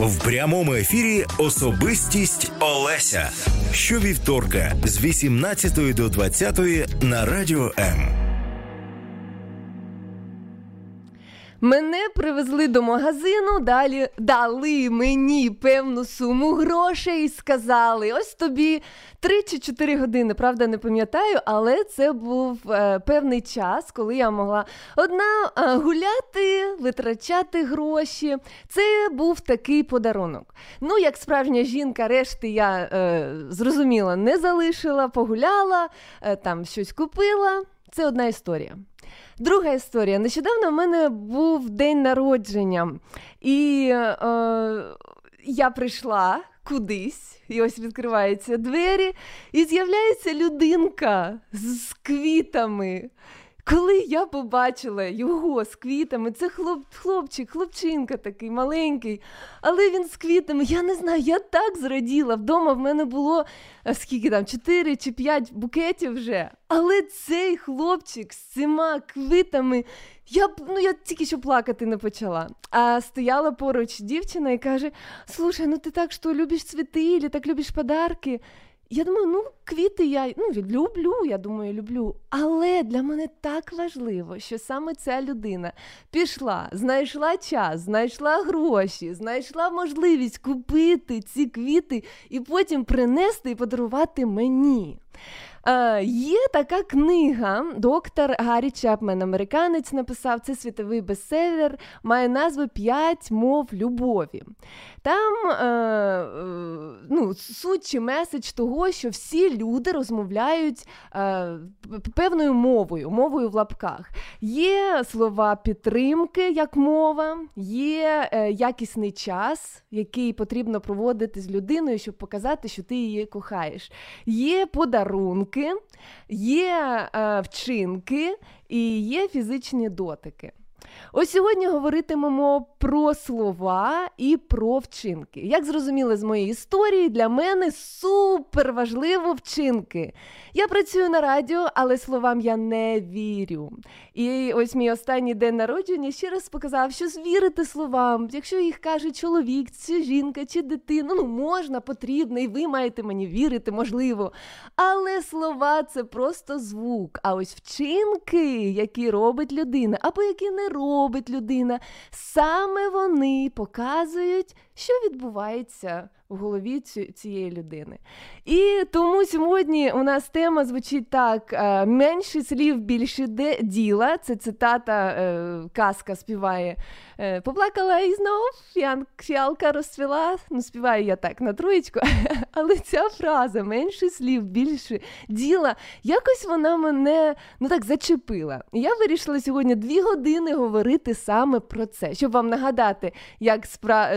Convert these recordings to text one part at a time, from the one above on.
В прямому ефірі Особистість Олеся. Щовівторка з 18 до 20 на радіо М. Мене привезли до магазину, далі дали мені певну суму грошей і сказали: ось тобі 3 чи 4 години. Правда, не пам'ятаю, але це був е, певний час, коли я могла одна е, гуляти, витрачати гроші. Це був такий подарунок. Ну, як справжня жінка, решти я е, зрозуміла, не залишила, погуляла, е, там щось купила. Це одна історія. Друга історія. Нещодавно в мене був день народження, і е, я прийшла кудись, і ось відкриваються двері, і з'являється людинка з квітами. Коли я побачила його з квітами, це хлоп, хлопчик, хлопчинка такий маленький, але він з квітами, я не знаю, я так зраділа. Вдома в мене було е, скільки там, 4 чи 5 букетів вже. Але цей хлопчик з цими квітами, я ну, я тільки що плакати не почала. А стояла поруч дівчина і каже: Слушай, ну ти так що любиш цвіти, так любиш подарки? Я думаю, ну, квіти я ну, люблю, я думаю, люблю. Але для мене так важливо, що саме ця людина пішла, знайшла час, знайшла гроші, знайшла можливість купити ці квіти і потім принести і подарувати мені. Е, Є така книга, доктор Гаррі Чепмен, американець, написав це світовий бестселер, має назву П'ять мов любові. Там е, е, ну, суть чи меседж того, що всі люди розмовляють е, певною мовою, мовою в лапках. Є слова підтримки, як мова, є е, якісний час, який потрібно проводити з людиною, щоб показати, що ти її кохаєш. Є подарунки, є е, вчинки і є фізичні дотики. Ось сьогодні говоритимемо про слова і про вчинки. Як зрозуміли з моєї історії, для мене супер важливо вчинки. Я працюю на радіо, але словам я не вірю. І ось мій останній день народження ще раз показав, що звірити словам, якщо їх каже чоловік, чи жінка, чи дитина, ну можна, потрібно, і ви маєте мені вірити, можливо. Але слова це просто звук. А ось вчинки, які робить людина, або які не робить людина, саме вони показують, що відбувається в голові цієї людини. І тому сьогодні у нас тема звучить так: е, менше слів, більше діла. Це цитата е, казка співає. Е, поплакала і знов фіалка розцвіла. Ну, співаю я так на троєчку, але ця фраза менше слів, більше діла, якось вона мене ну так зачепила. І я вирішила сьогодні дві години говорити саме про це, щоб вам нагадати, як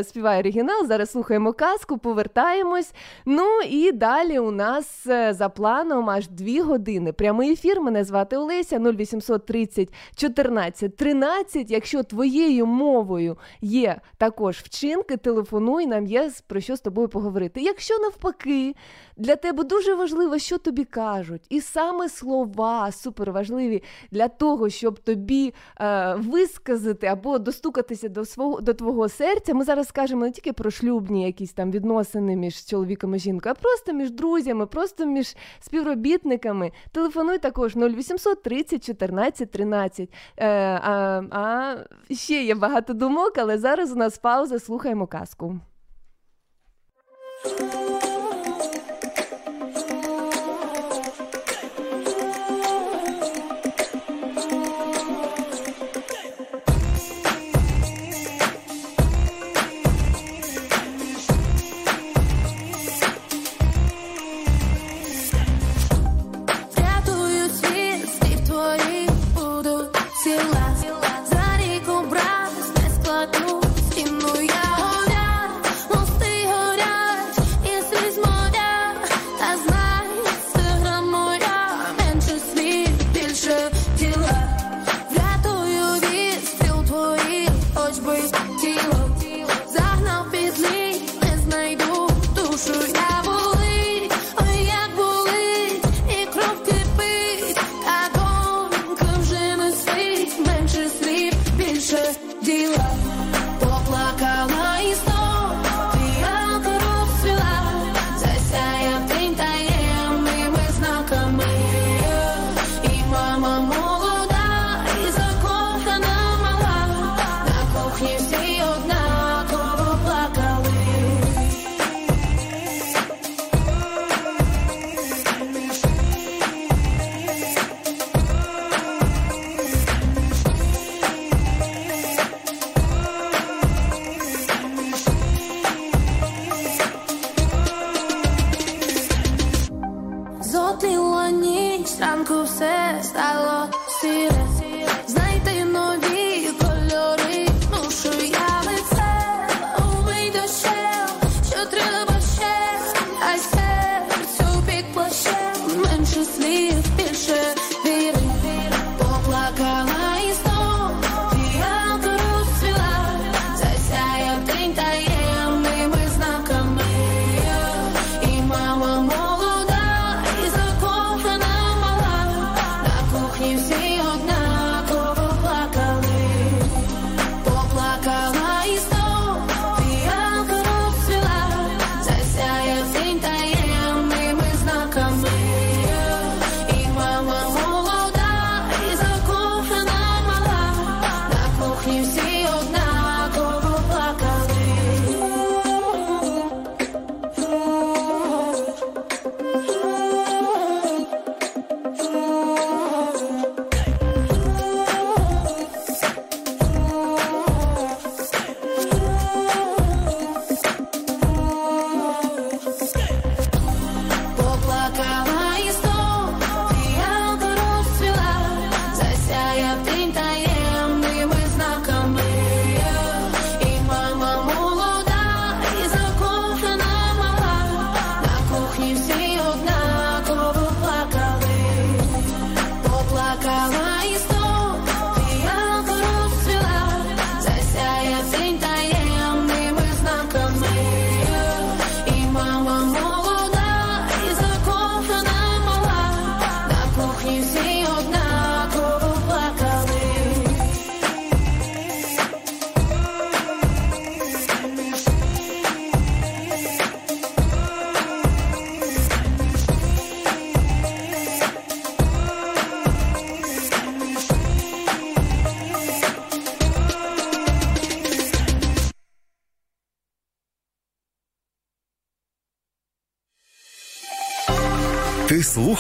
співає оригінал. Зараз слухаємо казку, повертаємось. Ну і далі у нас е, за планом аж дві години. Прямий ефір. Мене звати Олеся 0830 14 13. Якщо твоєю мовою є також вчинки, телефонуй, нам є про що з тобою поговорити. Якщо навпаки, для тебе дуже важливо, що тобі кажуть, і саме слова суперважливі для того, щоб тобі е, висказати або достукатися до свого до твого серця. Ми зараз скажемо не тільки про шлюбні якісь там відносини між чоловіком і жінкою, а просто між друзями, просто між співробітниками. Телефонуй також 0800 30 14 13. Е, а, а ще є багато думок, але зараз у нас пауза. Слухаємо казку.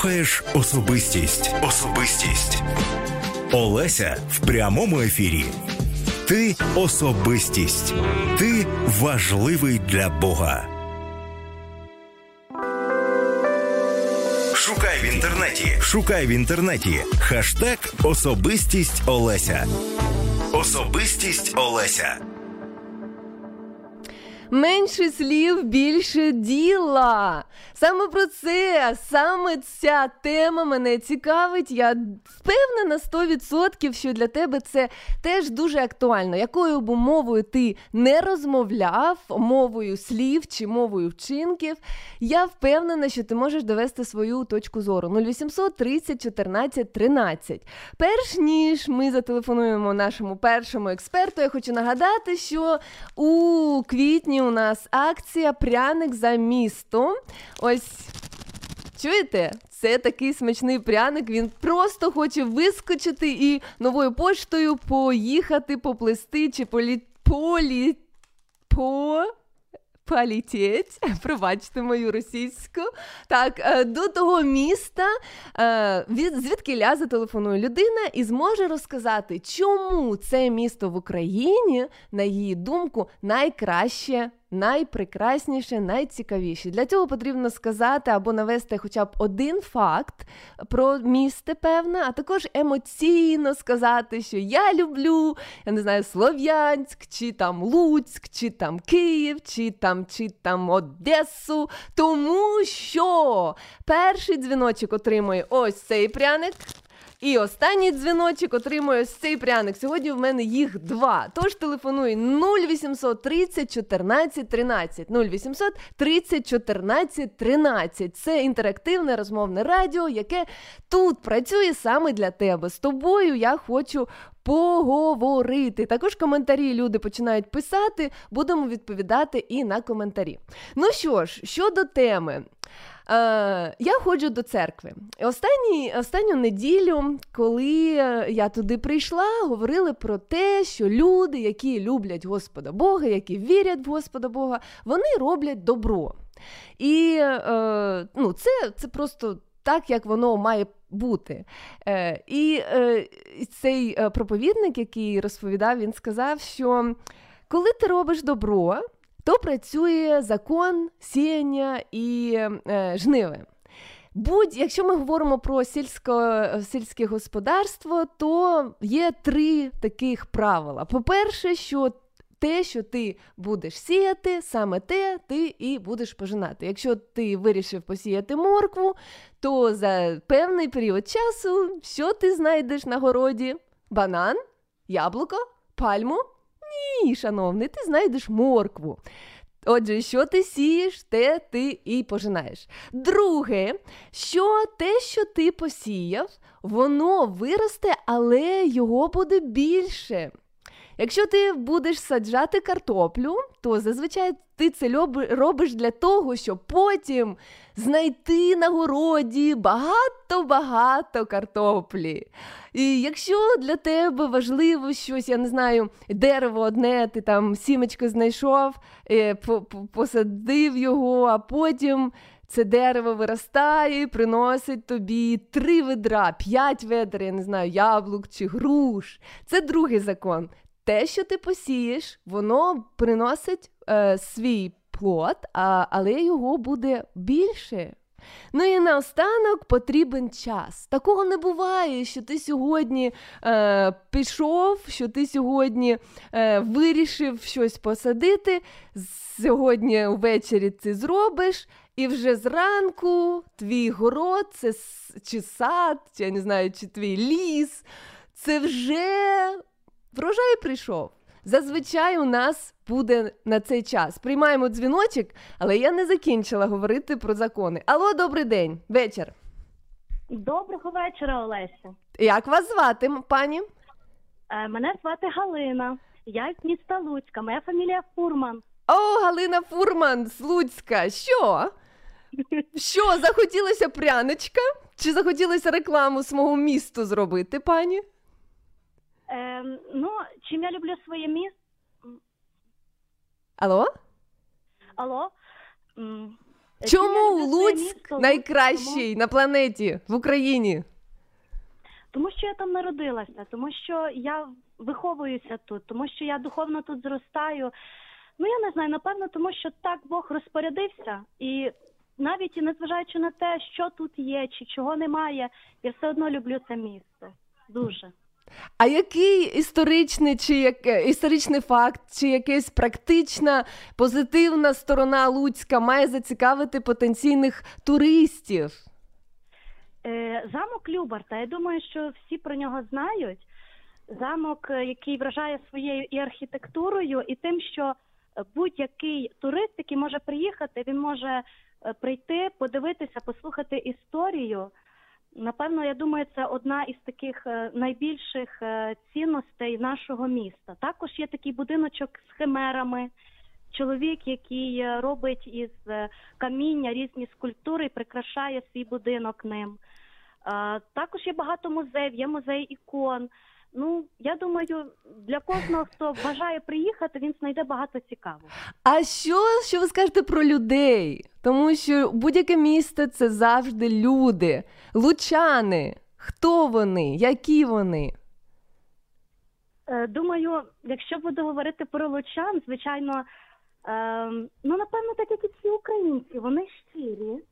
Слухаєш особистість. Особистість. Олеся в прямому ефірі. Ти особистість. Ти важливий для Бога. Шукай в інтернеті. Шукай в інтернеті. Хаштег Особистість Олеся. Особистість Олеся. Менше слів, більше діла. Саме про це, саме ця тема мене цікавить. Я впевнена 100%, що для тебе це теж дуже актуально. Якою б мовою ти не розмовляв, мовою слів чи мовою вчинків, я впевнена, що ти можеш довести свою точку зору. 0800 30 14 13. Перш ніж ми зателефонуємо нашому першому експерту, я хочу нагадати, що у квітні у нас акція Пряник за місто. Ось чуєте? Це такий смачний пряник. Він просто хоче вискочити і новою поштою поїхати, поплести чи полі... полі... по полетіть, пробачте мою російську. Так, е, до того міста, е, від звідки ля зателефонує людина і зможе розказати, чому це місто в Україні, на її думку, найкраще найпрекрасніше, найцікавіше. Для цього потрібно сказати або навести хоча б один факт про місце, певне, а також емоційно сказати, що я люблю, я не знаю, Слов'янськ, чи там Луцьк, чи там Київ, чи там чи там Одесу. Тому що перший дзвіночок отримує ось цей пряник. І останній дзвіночок отримує ось цей пряник. Сьогодні в мене їх два. Тож телефонуй 0800 30 14 13. 0800 30 14 13. Це інтерактивне розмовне радіо, яке тут працює саме для тебе. З тобою я хочу. Поговорити. Також коментарі люди починають писати, будемо відповідати і на коментарі. Ну що ж, щодо теми, Е, Я ходжу до церкви. Останні, Останню неділю, коли я туди прийшла, говорили про те, що люди, які люблять Господа Бога, які вірять в Господа Бога, вони роблять добро. І е, ну, це, це просто. Так, як воно має бути. Е, І е, цей е, проповідник, який розповідав, він сказав, що коли ти робиш добро, то працює закон сіяння і е, жниви. Будь, якщо ми говоримо про сільсько, сільське господарство, то є три таких правила. По-перше, що те, що ти будеш сіяти, саме те ти і будеш пожинати. Якщо ти вирішив посіяти моркву, то за певний період часу що ти знайдеш на городі? Банан, яблуко, пальму ні, шановний, ти знайдеш моркву. Отже, що ти сієш, те ти і пожинаєш. Друге, що те, що ти посіяв, воно виросте, але його буде більше. Якщо ти будеш саджати картоплю, то зазвичай ти це робиш для того, щоб потім знайти на городі багато-багато картоплі. І якщо для тебе важливо щось, я не знаю, дерево одне, ти там сімечко знайшов, е, посадив його, а потім. Це дерево виростає і приносить тобі три ведра, п'ять ведер, я не знаю, яблук чи груш. Це другий закон те, що ти посієш, воно приносить е, свій плод, а, але його буде більше. Ну і наостанок потрібен час. Такого не буває, що ти сьогодні е, пішов, що ти сьогодні е, вирішив щось посадити. Сьогодні ввечері ти зробиш, і вже зранку твій город, це чи сад, чи я не знаю, чи твій ліс, це вже Врожай прийшов. Зазвичай у нас буде на цей час. Приймаємо дзвіночок, але я не закінчила говорити про закони. Алло, добрий день, вечір. Доброго вечора, Олеся. Як вас звати, пані? Е, мене звати Галина. Я з міста Луцька. Моя фамілія Фурман. О, Галина Фурман з Луцька. Що? Що, захотілося пряничка? Чи захотілося рекламу свого місту зробити, пані? Е, Ну, чим я люблю своє місто. Алло? Алло? Чому Луцьк найкращий на планеті в Україні? Тому що я там народилася, тому що я виховуюся тут, тому що я духовно тут зростаю. Ну я не знаю, напевно, тому що так Бог розпорядився, і навіть і незважаючи на те, що тут є, чи чого немає, я все одно люблю це місто. Дуже. А який історичний чи як е, історичний факт, чи якась практична позитивна сторона Луцька має зацікавити потенційних туристів? Е, замок Любарта. Я думаю, що всі про нього знають. Замок, е, який вражає своєю і архітектурою, і тим, що будь-який турист, який може приїхати, він може прийти, подивитися, послухати історію. Напевно, я думаю, це одна із таких е, найбільших е, цінностей нашого міста. Також є такий будиночок з химерами. Чоловік, який е, робить із каміння різні скульптури і прикрашає свій будинок ним. Також є багато музеїв, є музей ікон. Ну, я думаю, для кожного, хто бажає приїхати, він знайде багато цікавого. А що, що ви скажете про людей? Тому що будь-яке місто це завжди люди, лучани. Хто вони? Які вони? Е, думаю, якщо буду говорити про лучан, звичайно, е, ну напевно, так як і всі українці, вони щирі,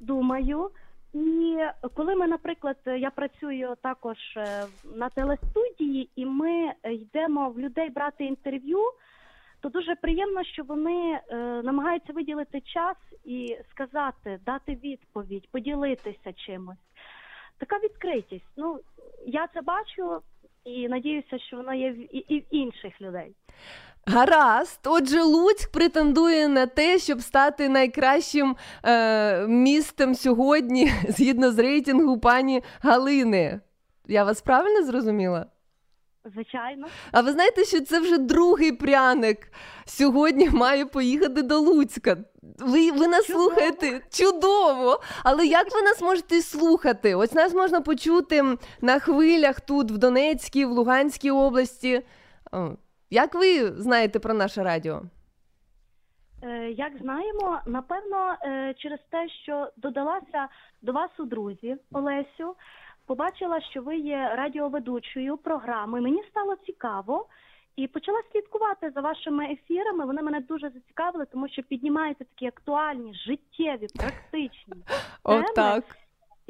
думаю. І коли ми, наприклад, я працюю також е, на телестудії, і ми йдемо в людей брати інтерв'ю, то дуже приємно, що вони е, намагаються виділити час і сказати, дати відповідь, поділитися чимось. Така відкритість. Ну я це бачу і надіюся, що вона є в і в інших людей. Гаразд, отже, Луцьк претендує на те, щоб стати найкращим е, містом сьогодні, згідно з рейтингу пані Галини. Я вас правильно зрозуміла? Звичайно. А ви знаєте, що це вже другий пряник сьогодні має поїхати до Луцька. Ви ви нас Чудово. слухаєте чудово! Але як ви нас можете слухати? Ось нас можна почути на хвилях тут, в Донецькій, в Луганській області. Як ви знаєте про наше радіо? Е, як знаємо, напевно, е, через те, що додалася до вас у друзі Олесю, побачила, що ви є радіоведучою програми. Мені стало цікаво і почала слідкувати за вашими ефірами. Вони мене дуже зацікавили, тому що піднімаються такі актуальні, життєві, практичні. О, так.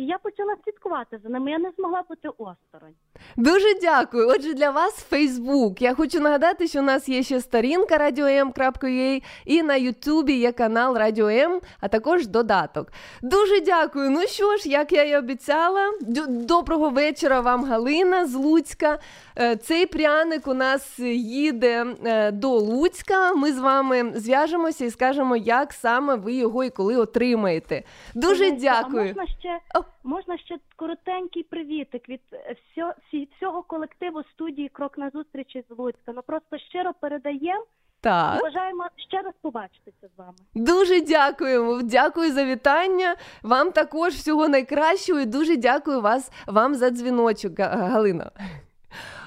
І я почала слідкувати за ними. Я не змогла бути осторонь. Дуже дякую. Отже, для вас Фейсбук. Я хочу нагадати, що у нас є ще сторінка radio.m.ua і на Ютубі є канал Радіо М, а також додаток. Дуже дякую. Ну що ж, як я і обіцяла, доброго вечора вам, Галина з Луцька. Е, цей пряник у нас їде е, до Луцька. Ми з вами зв'яжемося і скажемо, як саме ви його і коли отримаєте. Дуже дякую. А можна ще можна ще коротенький привітик від всього, всього колективу студії Крок на зустрічі з Луцька. Ну просто щиро передаємо. Так. І бажаємо ще раз побачитися з вами. Дуже дякуємо. Дякую за вітання. Вам також всього найкращого і дуже дякую вас вам за дзвіночок, Галина.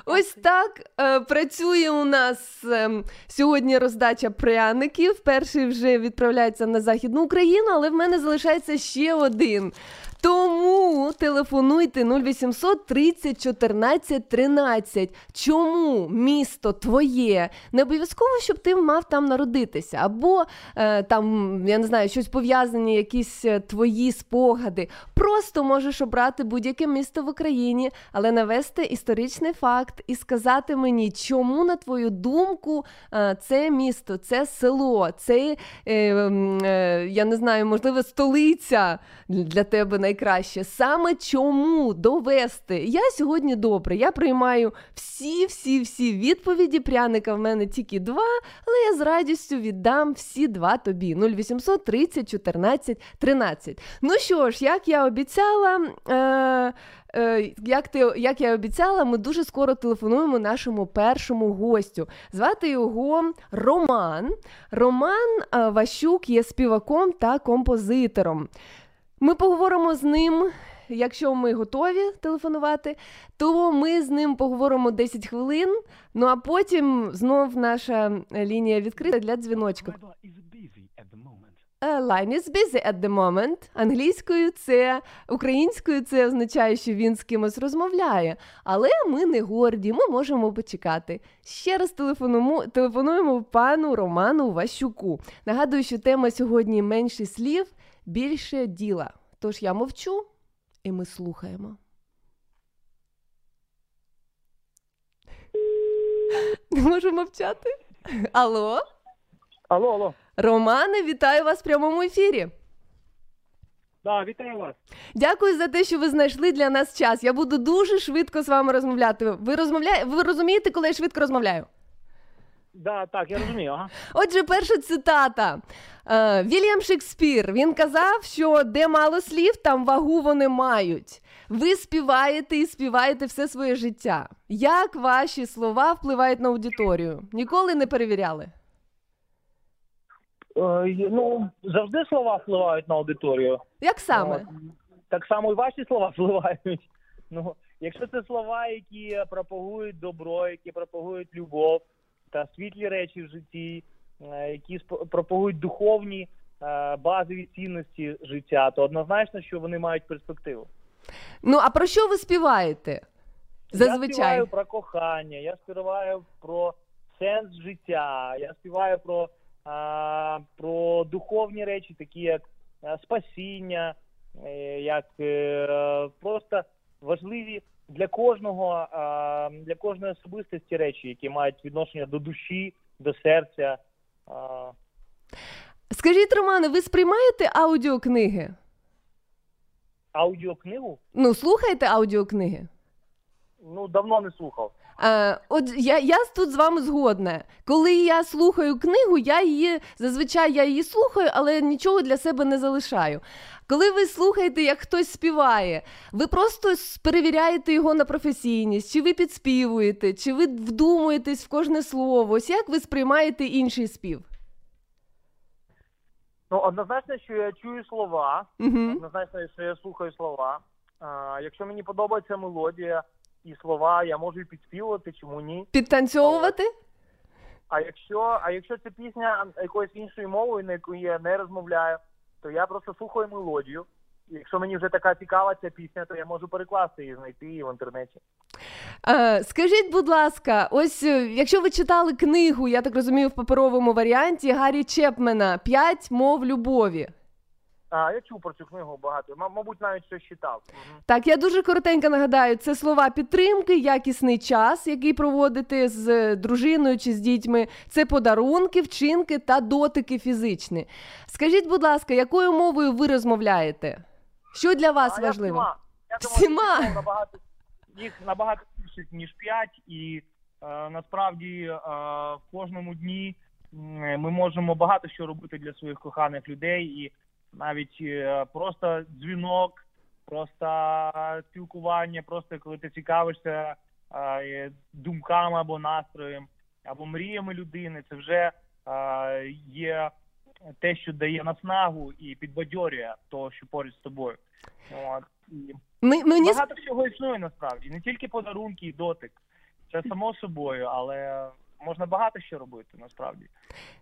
Ось так е, працює у нас е, сьогодні роздача пряників. Перший вже відправляється на Західну Україну, але в мене залишається ще один. Тому телефонуйте 0800 30 14 13. Чому місто твоє? Не обов'язково, щоб ти мав там народитися, або е, там, я не знаю, щось пов'язані, якісь е, твої спогади. Просто можеш обрати будь-яке місто в Україні, але навести історичний факт і сказати мені, чому, на твою думку, е, це місто, це село, це е, е, я не знаю, можливо, столиця для тебе найкраще. Саме чому довести? Я сьогодні добре. Я приймаю всі-всі-всі відповіді. Пряника в мене тільки два, але я з радістю віддам всі два тобі. 0800 30 14 13. Ну що ж, як я обіцяла. Е- Е, як ти як я обіцяла, ми дуже скоро телефонуємо нашому першому гостю. Звати його Роман. Роман е, Ващук є співаком та композитором. Ми поговоримо з ним. Якщо ми готові телефонувати, то ми з ним поговоримо 10 хвилин. Ну а потім знов наша лінія відкрита для дзвіночка. line is busy at the moment. Англійською це українською це означає, що він з кимось розмовляє. Але ми не горді, ми можемо почекати. Ще раз телефонуємо, телефонуємо пану Роману Ващуку. Нагадую, що тема сьогодні менше слів, більше діла. Тож я мовчу, і ми слухаємо. Не можу мовчати. Алло? Алло, алло. Романе, вітаю вас в прямому ефірі. Да, вітаю вас. Дякую за те, що ви знайшли для нас час. Я буду дуже швидко з вами розмовляти. Ви розмовляє... Ви розумієте, коли я швидко розмовляю? Да, так, я розумію. Ага. Отже, перша цитата. Е, Вільям Шекспір він казав, що де мало слів, там вагу вони мають. Ви співаєте і співаєте все своє життя. Як ваші слова впливають на аудиторію? Ніколи не перевіряли? Е, ну, завжди слова впливають на аудиторію. Як саме? От. Так само і ваші слова впливають. Ну, якщо це слова, які пропагують добро, які пропагують любов та світлі речі в житті, е, які пропагують духовні е, базові цінності життя, то однозначно, що вони мають перспективу. Ну, а про що ви співаєте? Я Зазвичай. співаю про кохання, я співаю про сенс життя, я співаю про, а, про духовні речі, такі як спасіння, е, як е, просто важливі для кожного, для кожної особистості речі, які мають відношення до душі, до серця. Скажіть, Романе, ви сприймаєте аудіокниги? аудіокнигу Ну, слухаєте аудіокниги? ну давно не слухав. Е, от я, я тут з вами згодна. Коли я слухаю книгу, я її зазвичай я її слухаю, але нічого для себе не залишаю. Коли ви слухаєте, як хтось співає, ви просто перевіряєте його на професійність, чи ви підспівуєте, чи ви вдумуєтесь в кожне слово. Ось як ви сприймаєте інший спів? Ну однозначно, що я чую слова. Угу. Однозначно, що я слухаю слова. А, якщо мені подобається мелодія і слова, я можу і підспівувати, чому ні. Підтанцьовувати? А якщо, а якщо це пісня якоюсь іншою мовою, на яку я не розмовляю, то я просто слухаю мелодію. І якщо мені вже така цікава ця пісня, то я можу перекласти її, знайти її в інтернеті. Скажіть, будь ласка, ось е, якщо ви читали книгу, я так розумію, в паперовому варіанті Гаррі Чепмена П'ять мов любові. А я чув про цю книгу багато. М- мабуть, навіть щось читав. Мгм. Так, я дуже коротенько нагадаю, це слова підтримки, якісний час, який проводите з е, дружиною чи з дітьми. Це подарунки, вчинки та дотики фізичні. Скажіть, будь ласка, якою мовою ви розмовляєте? Що для вас А я важливо? всіма. Я думаю, Всіма? їх набагато їх набагато більше ніж п'ять, і е, насправді е, в кожному дні ми можемо багато що робити для своїх коханих людей, і навіть е, просто дзвінок, просто спілкування, просто коли ти цікавишся думками або настроєм, або мріями людини, це вже є те, що дає наснагу і підбадьорює того, що поруч з тобою. От. І Ми, мені Багато всього існує насправді. Не тільки подарунки і дотик. Це само собою, але можна багато що робити насправді.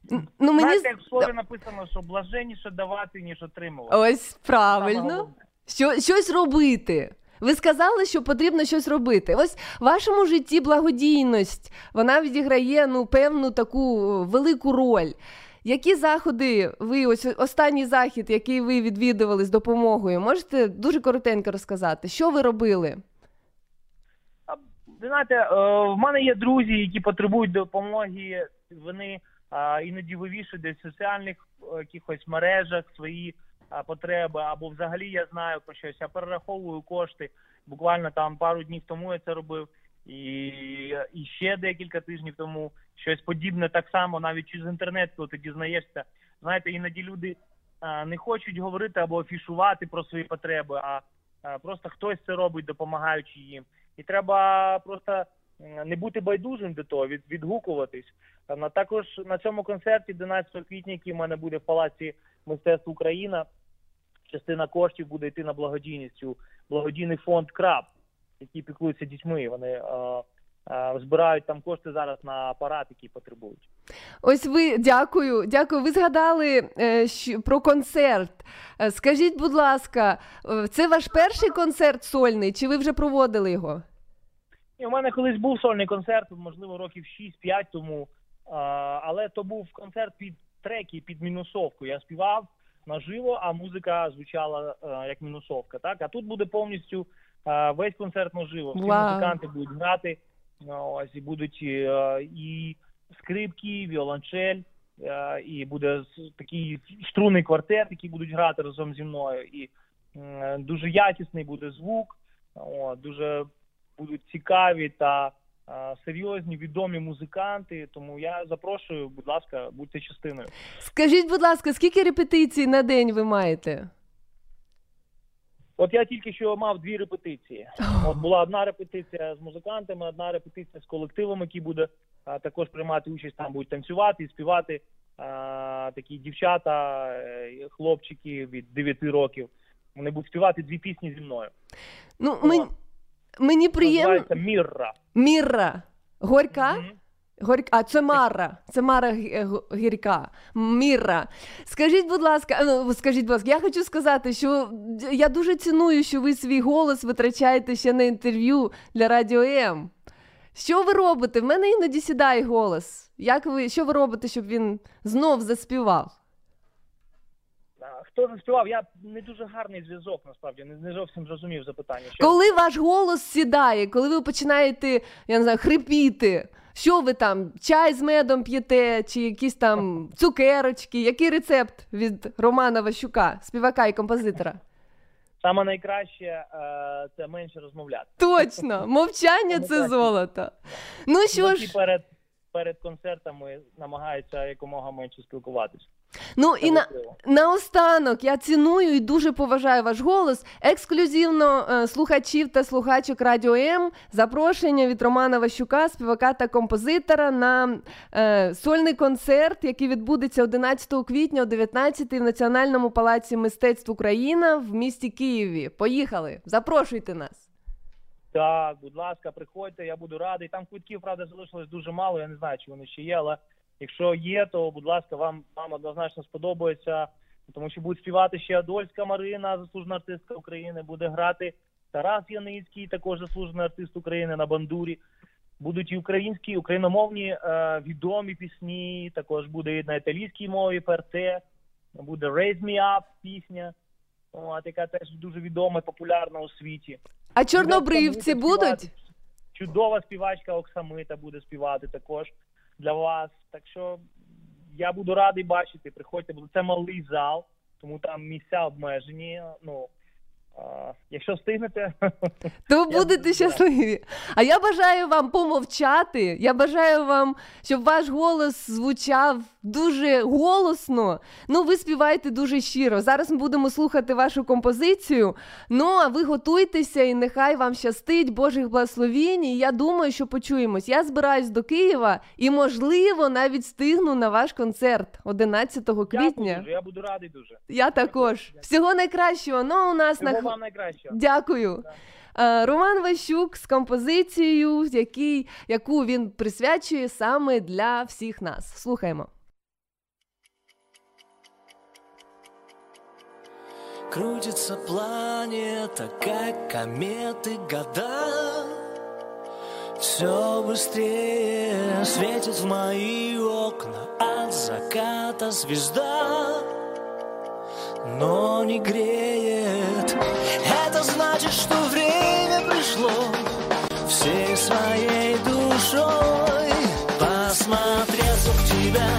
ну, мені Знаєте, як в слові написано, що блаженніше давати, ніж отримувати. ось правильно. Що, щось робити. Ви сказали, що потрібно щось робити. Ось в вашому житті благодійність вона відіграє ну певну таку е, велику роль. Які заходи ви ось останній захід, який ви відвідували з допомогою, можете дуже коротенько розказати, що ви робили? Знаєте, е, в мене є друзі, які потребують допомоги. Вони іноді вивішують десь в соціальних е, якихось мережах свої потреби, або взагалі я знаю про щось. Я перераховую кошти. Буквально там пару днів тому я це робив, і, і ще декілька тижнів тому щось подібне так само, навіть через інтернет, коли ти дізнаєшся. Знаєте, іноді люди не хочуть говорити або афішувати про свої потреби, а просто хтось це робить, допомагаючи їм. І треба просто не бути байдужим до того, від, відгукуватись. А також на цьому концерті 11 квітня, який в мене буде в Палаці мистецтв Україна, частина коштів буде йти на благодійність у благодійний фонд Краб, який піклується дітьми. Вони е, збирають там кошти зараз на апарат, який потребують. Ось ви дякую, дякую. Ви згадали е, про концерт. Е, скажіть, будь ласка, е, це ваш перший концерт сольний, чи ви вже проводили його? І у мене колись був сольний концерт, можливо, років 6-5 тому. Але то був концерт під треки, під мінусовку. Я співав наживо, а музика звучала як мінусовка. Так, а тут буде повністю весь концерт наживо. Всі Вау. музиканти будуть грати. Ось і будуть і скрипки, віолончель, а, і буде такий струнний квартет, який будуть грати разом зі мною. І дуже якісний буде звук. Дуже будуть цікаві та серйозні відомі музиканти. Тому я запрошую, будь ласка, будьте частиною. Скажіть, будь ласка, скільки репетицій на день ви маєте? От я тільки що мав дві репетиції. От була одна репетиція з музикантами, одна репетиція з колективом, який буде а, також приймати участь, там будуть танцювати і співати а, такі дівчата, е, хлопчики від 9 років. Вони будуть співати дві пісні зі мною. Ну, мен- мені приємно. Називається Мірра. Мірра. Горька? Мгм. Горька, а це Мара, це Мара г- гірка. Міра. Скажіть, будь ласка, ну, скажіть, будь ласка, я хочу сказати, що я дуже ціную, що ви свій голос витрачаєте ще на інтерв'ю для Радіо М. Що ви робите? В мене іноді сідає голос. Як ви, що ви робите, щоб він знов заспівав? Хто заспівав? Я не дуже гарний зв'язок, насправді, не, не зовсім зрозумів запитання. Що Коли ваш голос сідає, коли ви починаєте, я не знаю, хрипіти, що ви там, чай з медом п'єте, чи якісь там цукерочки? Який рецепт від Романа Ващука, співака і композитора? Саме найкраще е, це менше розмовляти. Точно, мовчання це золото. Ну що ж, перед, перед концертами намагаються якомога менше спілкуватися. ну Це і на, важливо. Наостанок я ціную і дуже поважаю ваш голос. Ексклюзивно е, слухачів та слухачок Радіо М запрошення від Романа Ващука, співака та композитора на е, сольний концерт, який відбудеться 11 квітня о 19 в Національному палаці мистецтв Україна в місті Києві. Поїхали! Запрошуйте нас. Так, будь ласка, приходьте, я буду радий. Там квитків, правда, залишилось дуже мало. Я не знаю, чи вони ще є, але якщо є, то будь ласка, вам вам однозначно сподобається, тому що будуть співати ще Адольська Марина, заслужена артистка України, буде грати Тарас Яницький, також заслужений артист України на бандурі. Будуть і українські, і україномовні е, відомі пісні. Також буде і на італійській мові ПРТ, буде Raise Me Up пісня, от, яка теж дуже відома і популярна у світі. А чорнобривці будуть? Чудова співачка Оксамита буде співати також для вас. Так що я буду радий бачити. Приходьте, бо це малий зал, тому там місця обмежені. Ну а, якщо встигнете, То Я будете буду щасливі. А я бажаю вам помовчати. Я бажаю вам, щоб ваш голос звучав дуже голосно. Ну, ви співаєте дуже щиро. Зараз ми будемо слухати вашу композицію. Ну, а ви готуйтеся і нехай вам щастить Божих благословінь. І я думаю, що почуємось. Я збираюсь до Києва і, можливо, навіть встигну на ваш концерт 11 дякую квітня. дуже, я буду радий дуже. Я також. Всього найкращого. Ну, у нас на Всього х- вам найкращого. Дякую. Е, Роман Ващук з композицією, який, яку він присвячує саме для всіх нас. Слухаємо. Крутится планета, как кометы года. Все быстрее светит в мои окна От заката звезда. Но не греет. Это значит, что время пришло Всей своей душой. Посмотреться в тебя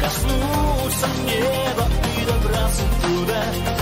Коснуться неба и добраться туда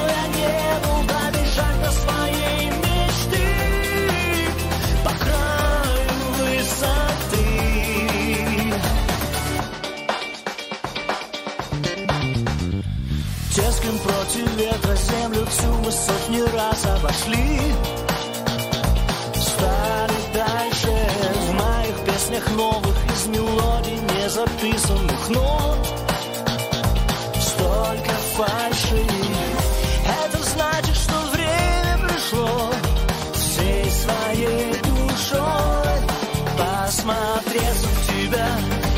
ветра землю всю мы сотни раз обошли. Стали дальше в моих песнях новых из мелодий незаписанных нот. Столько фальши. Это значит, что время пришло Всей своей душой Посмотреться в тебя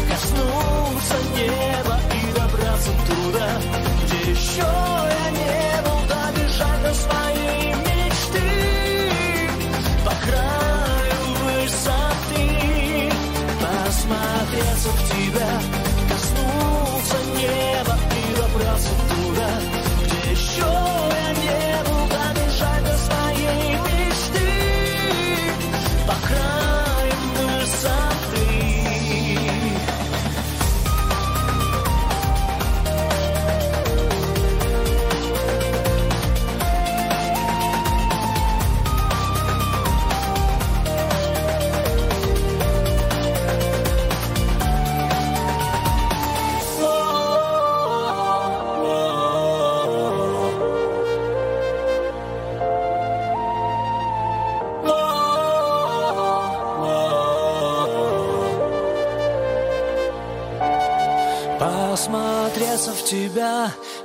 Коснуться неба и добраться туда Где еще я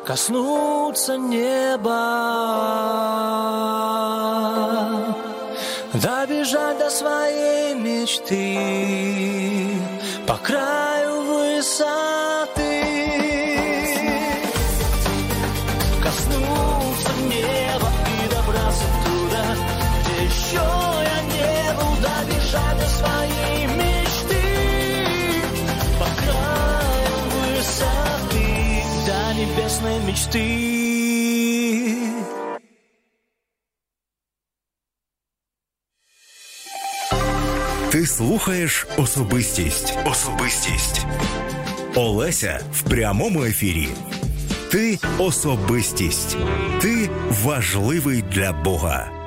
коснуться неба, добежать до своей мечты по мечты. Ти слухаєш особистість. Особистість. Олеся в прямому ефірі. Ти особистість. Ти важливий для Бога.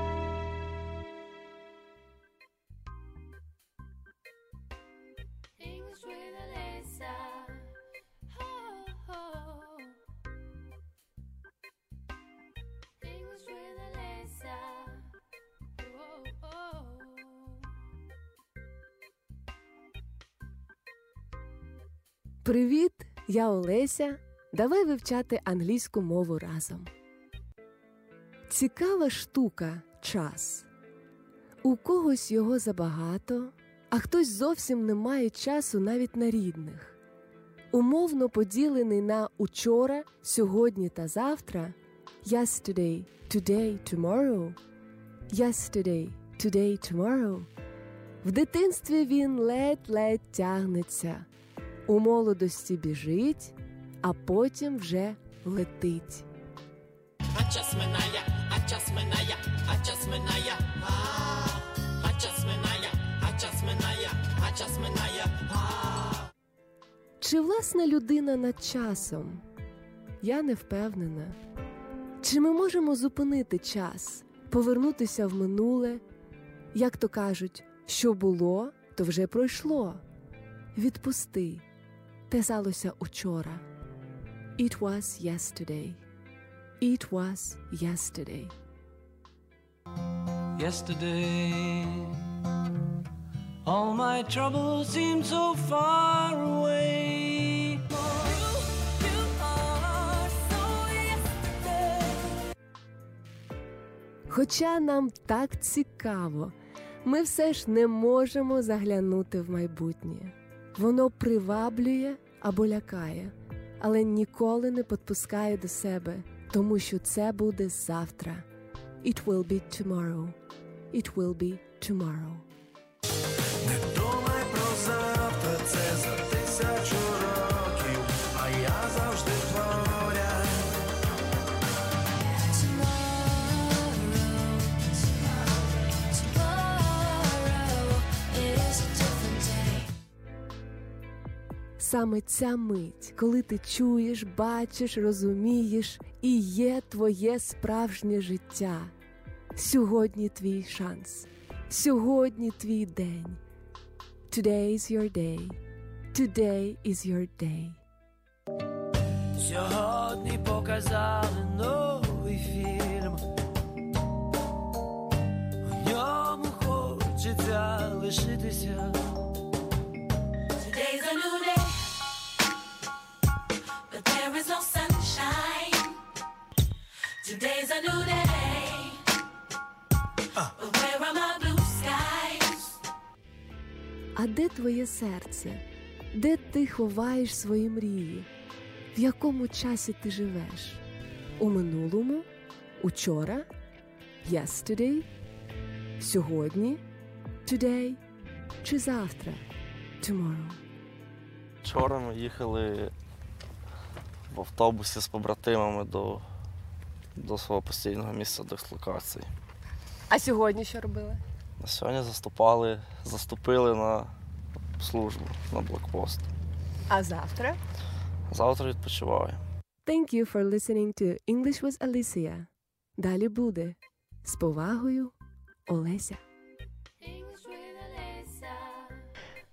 Привіт, я Олеся. Давай вивчати англійську мову разом. Цікава штука час. У когось його забагато, а хтось зовсім не має часу навіть на рідних. Умовно поділений на учора, сьогодні та завтра. Yesterday, today, tomorrow. Yesterday, today, tomorrow. В дитинстві він ледь-ледь тягнеться. У молодості біжить, а потім вже летить. А час минає, асминая, а часминая, а часминая, а часминая, а часминая га. Чи власна людина над часом? Я не впевнена. Чи ми можемо зупинити час, повернутися в минуле? Як то кажуть, що було, то вже пройшло. Відпусти. Те сталося учора. It was yesterday. It was yesterday. Yesterday, all my troubles seem so far away. Хоча нам так цікаво, ми все ж не можемо заглянути в майбутнє. Воно приваблює або лякає, але ніколи не підпускає до себе, тому що це буде завтра. It will be tomorrow. It will be tomorrow. Саме ця мить, коли ти чуєш, бачиш, розумієш і є твоє справжнє життя. Сьогодні твій шанс. Сьогодні твій день. Today is your day. Today is your day. Сьогодні показали новий фільм. В ньому хочеться лишитися. Today a new day, is no sunshine. Today's a new day, but where are my blue skies? А де твоє серце? Де ти ховаєш свої мрії? В якому часі ти живеш? У минулому? Учора? Yesterday? Сьогодні? Today? Чи завтра? Tomorrow? Вчора ми їхали в автобусі з побратимами до, до свого постійного місця дислокації. А сьогодні що робили? На сьогодні заступали, заступили на службу на блокпост. А завтра? Завтра відпочиваю. Thank you for listening to English with Alicia. Далі буде. З повагою, Олеся.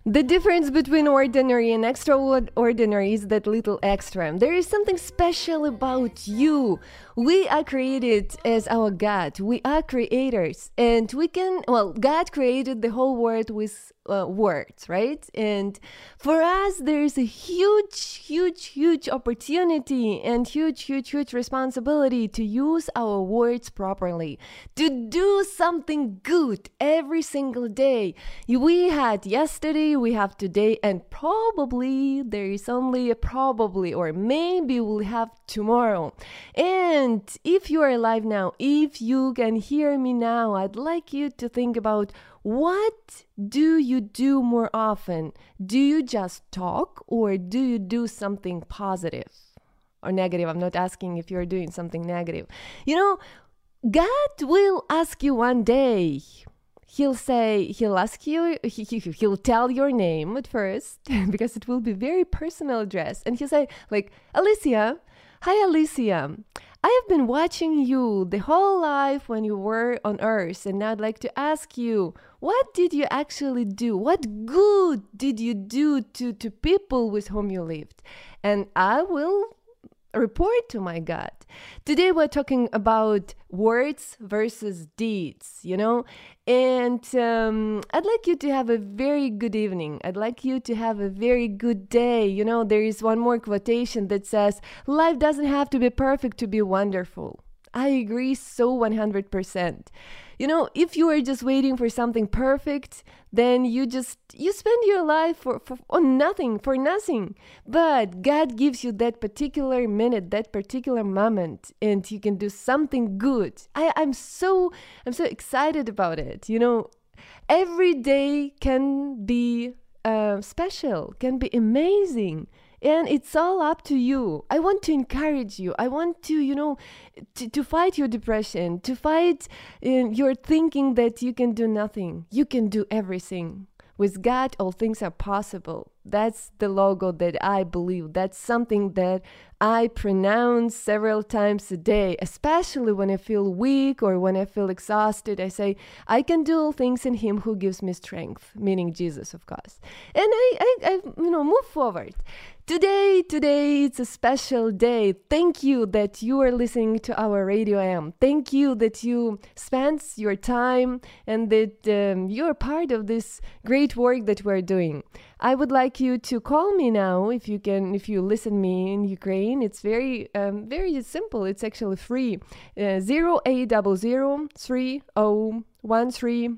The difference between ordinary and extraordinary is that little extra. There is something special about you. We are created as our God. We are creators. And we can, well, God created the whole world with uh, words, right? And for us, there is a huge, huge, huge opportunity and huge, huge, huge responsibility to use our words properly, to do something good every single day. We had yesterday, we have today, and probably there is only a probably, or maybe we'll have tomorrow. And if you are alive now, if you can hear me now, I'd like you to think about what do you do more often? Do you just talk or do you do something positive or negative? I'm not asking if you're doing something negative. You know, God will ask you one day. He'll say, he'll ask you, he, he, he'll tell your name at first because it will be very personal address. And he'll say, like, Alicia, hi, Alicia. I have been watching you the whole life when you were on earth, and I'd like to ask you, what did you actually do? What good did you do to, to people with whom you lived? And I will report to my God. Today we're talking about words versus deeds, you know? And um, I'd like you to have a very good evening. I'd like you to have a very good day. You know, there is one more quotation that says, Life doesn't have to be perfect to be wonderful. I agree so 100%. You know, if you are just waiting for something perfect, then you just you spend your life for, for on nothing, for nothing. But God gives you that particular minute, that particular moment, and you can do something good. I, I'm so I'm so excited about it. You know, every day can be uh, special, can be amazing and it's all up to you. I want to encourage you. I want to you know to, to fight your depression to fight uh, your thinking that you can do nothing. You can do everything. With god all things are possible. That's the logo that i believe. That's something that i pronounce several times a day especially when i feel weak or when i feel exhausted. I say i can do all things in him who gives me strength meaning jesus of course. And i i, I you know move forward Today, today, it's a special day. Thank you that you are listening to our Radio M. Thank you that you spend your time and that um, you're part of this great work that we're doing. I would like you to call me now if you can, if you listen me in Ukraine. It's very, um, very simple. It's actually free. Uh, Zero eight double zero three oh one three.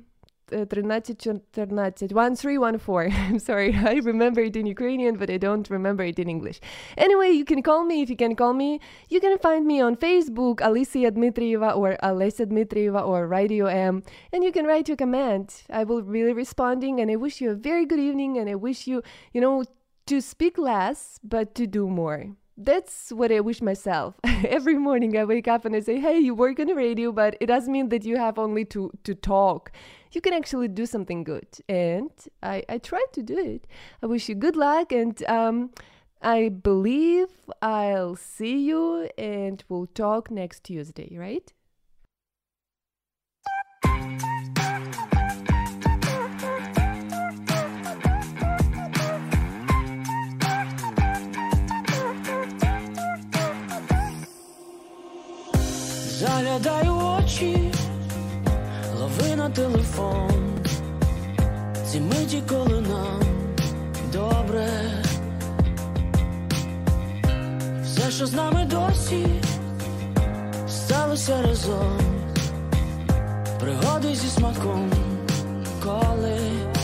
1314 1314 I'm sorry I remember it in Ukrainian but I don't remember it in English anyway you can call me if you can call me you can find me on Facebook Alicia Dmitrieva or Alessia Dmitrieva or Radio M and you can write your comment I will be responding and I wish you a very good evening and I wish you you know to speak less but to do more that's what I wish myself. Every morning I wake up and I say, "Hey, you work on the radio, but it doesn't mean that you have only to to talk You can actually do something good." And I I try to do it. I wish you good luck, and um, I believe I'll see you, and we'll talk next Tuesday, right? Заглядаю в очі, Ви на телефон, ці миті, коли нам добре, все, що з нами досі, сталося разом, пригоди зі смаком коли.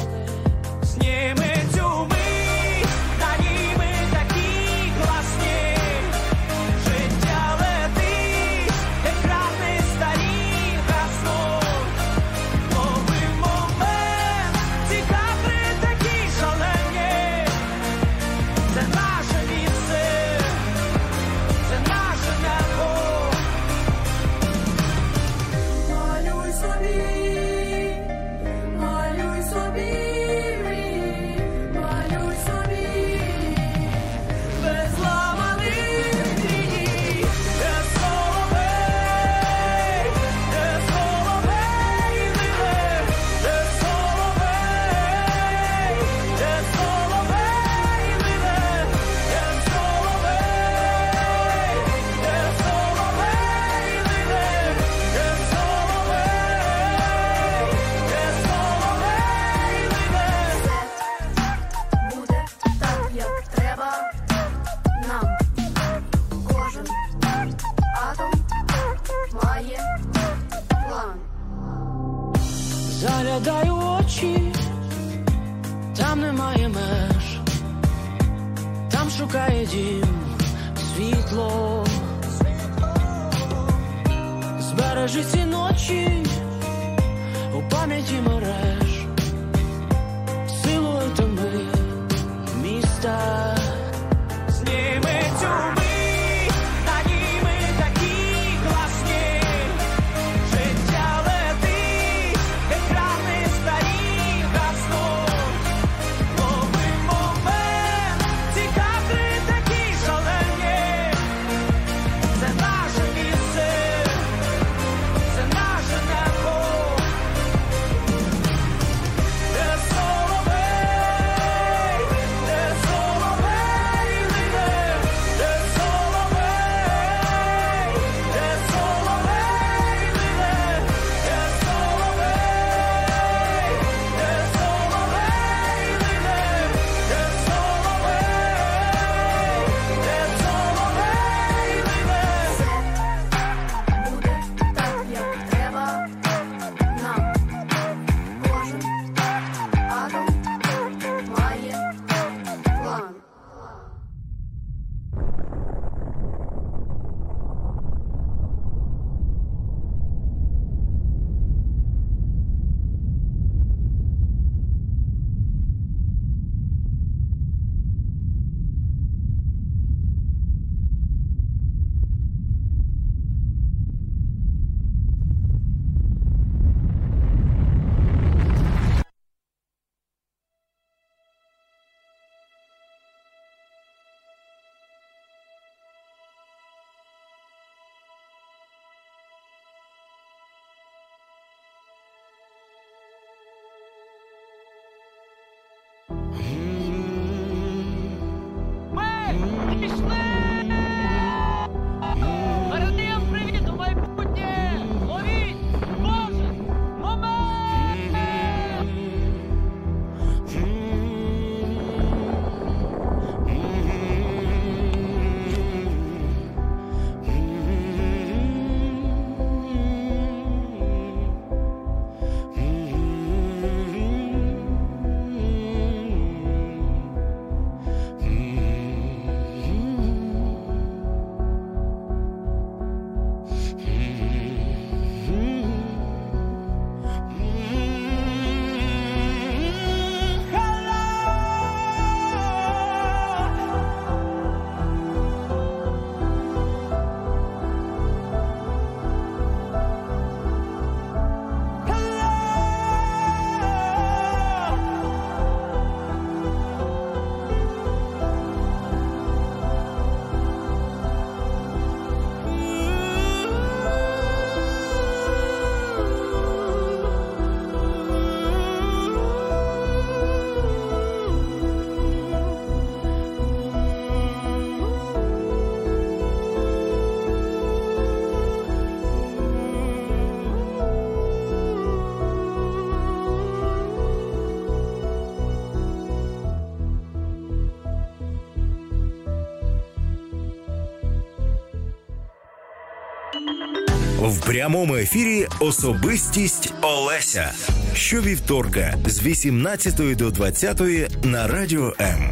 Прямому ефірі Особистість Олеся. Щовівторка з 18 до 20 на радіо М.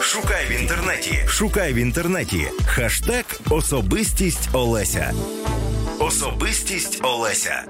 Шукай в інтернеті. Шукай в інтернеті. Хаштег Особистість Олеся. Особистість Олеся.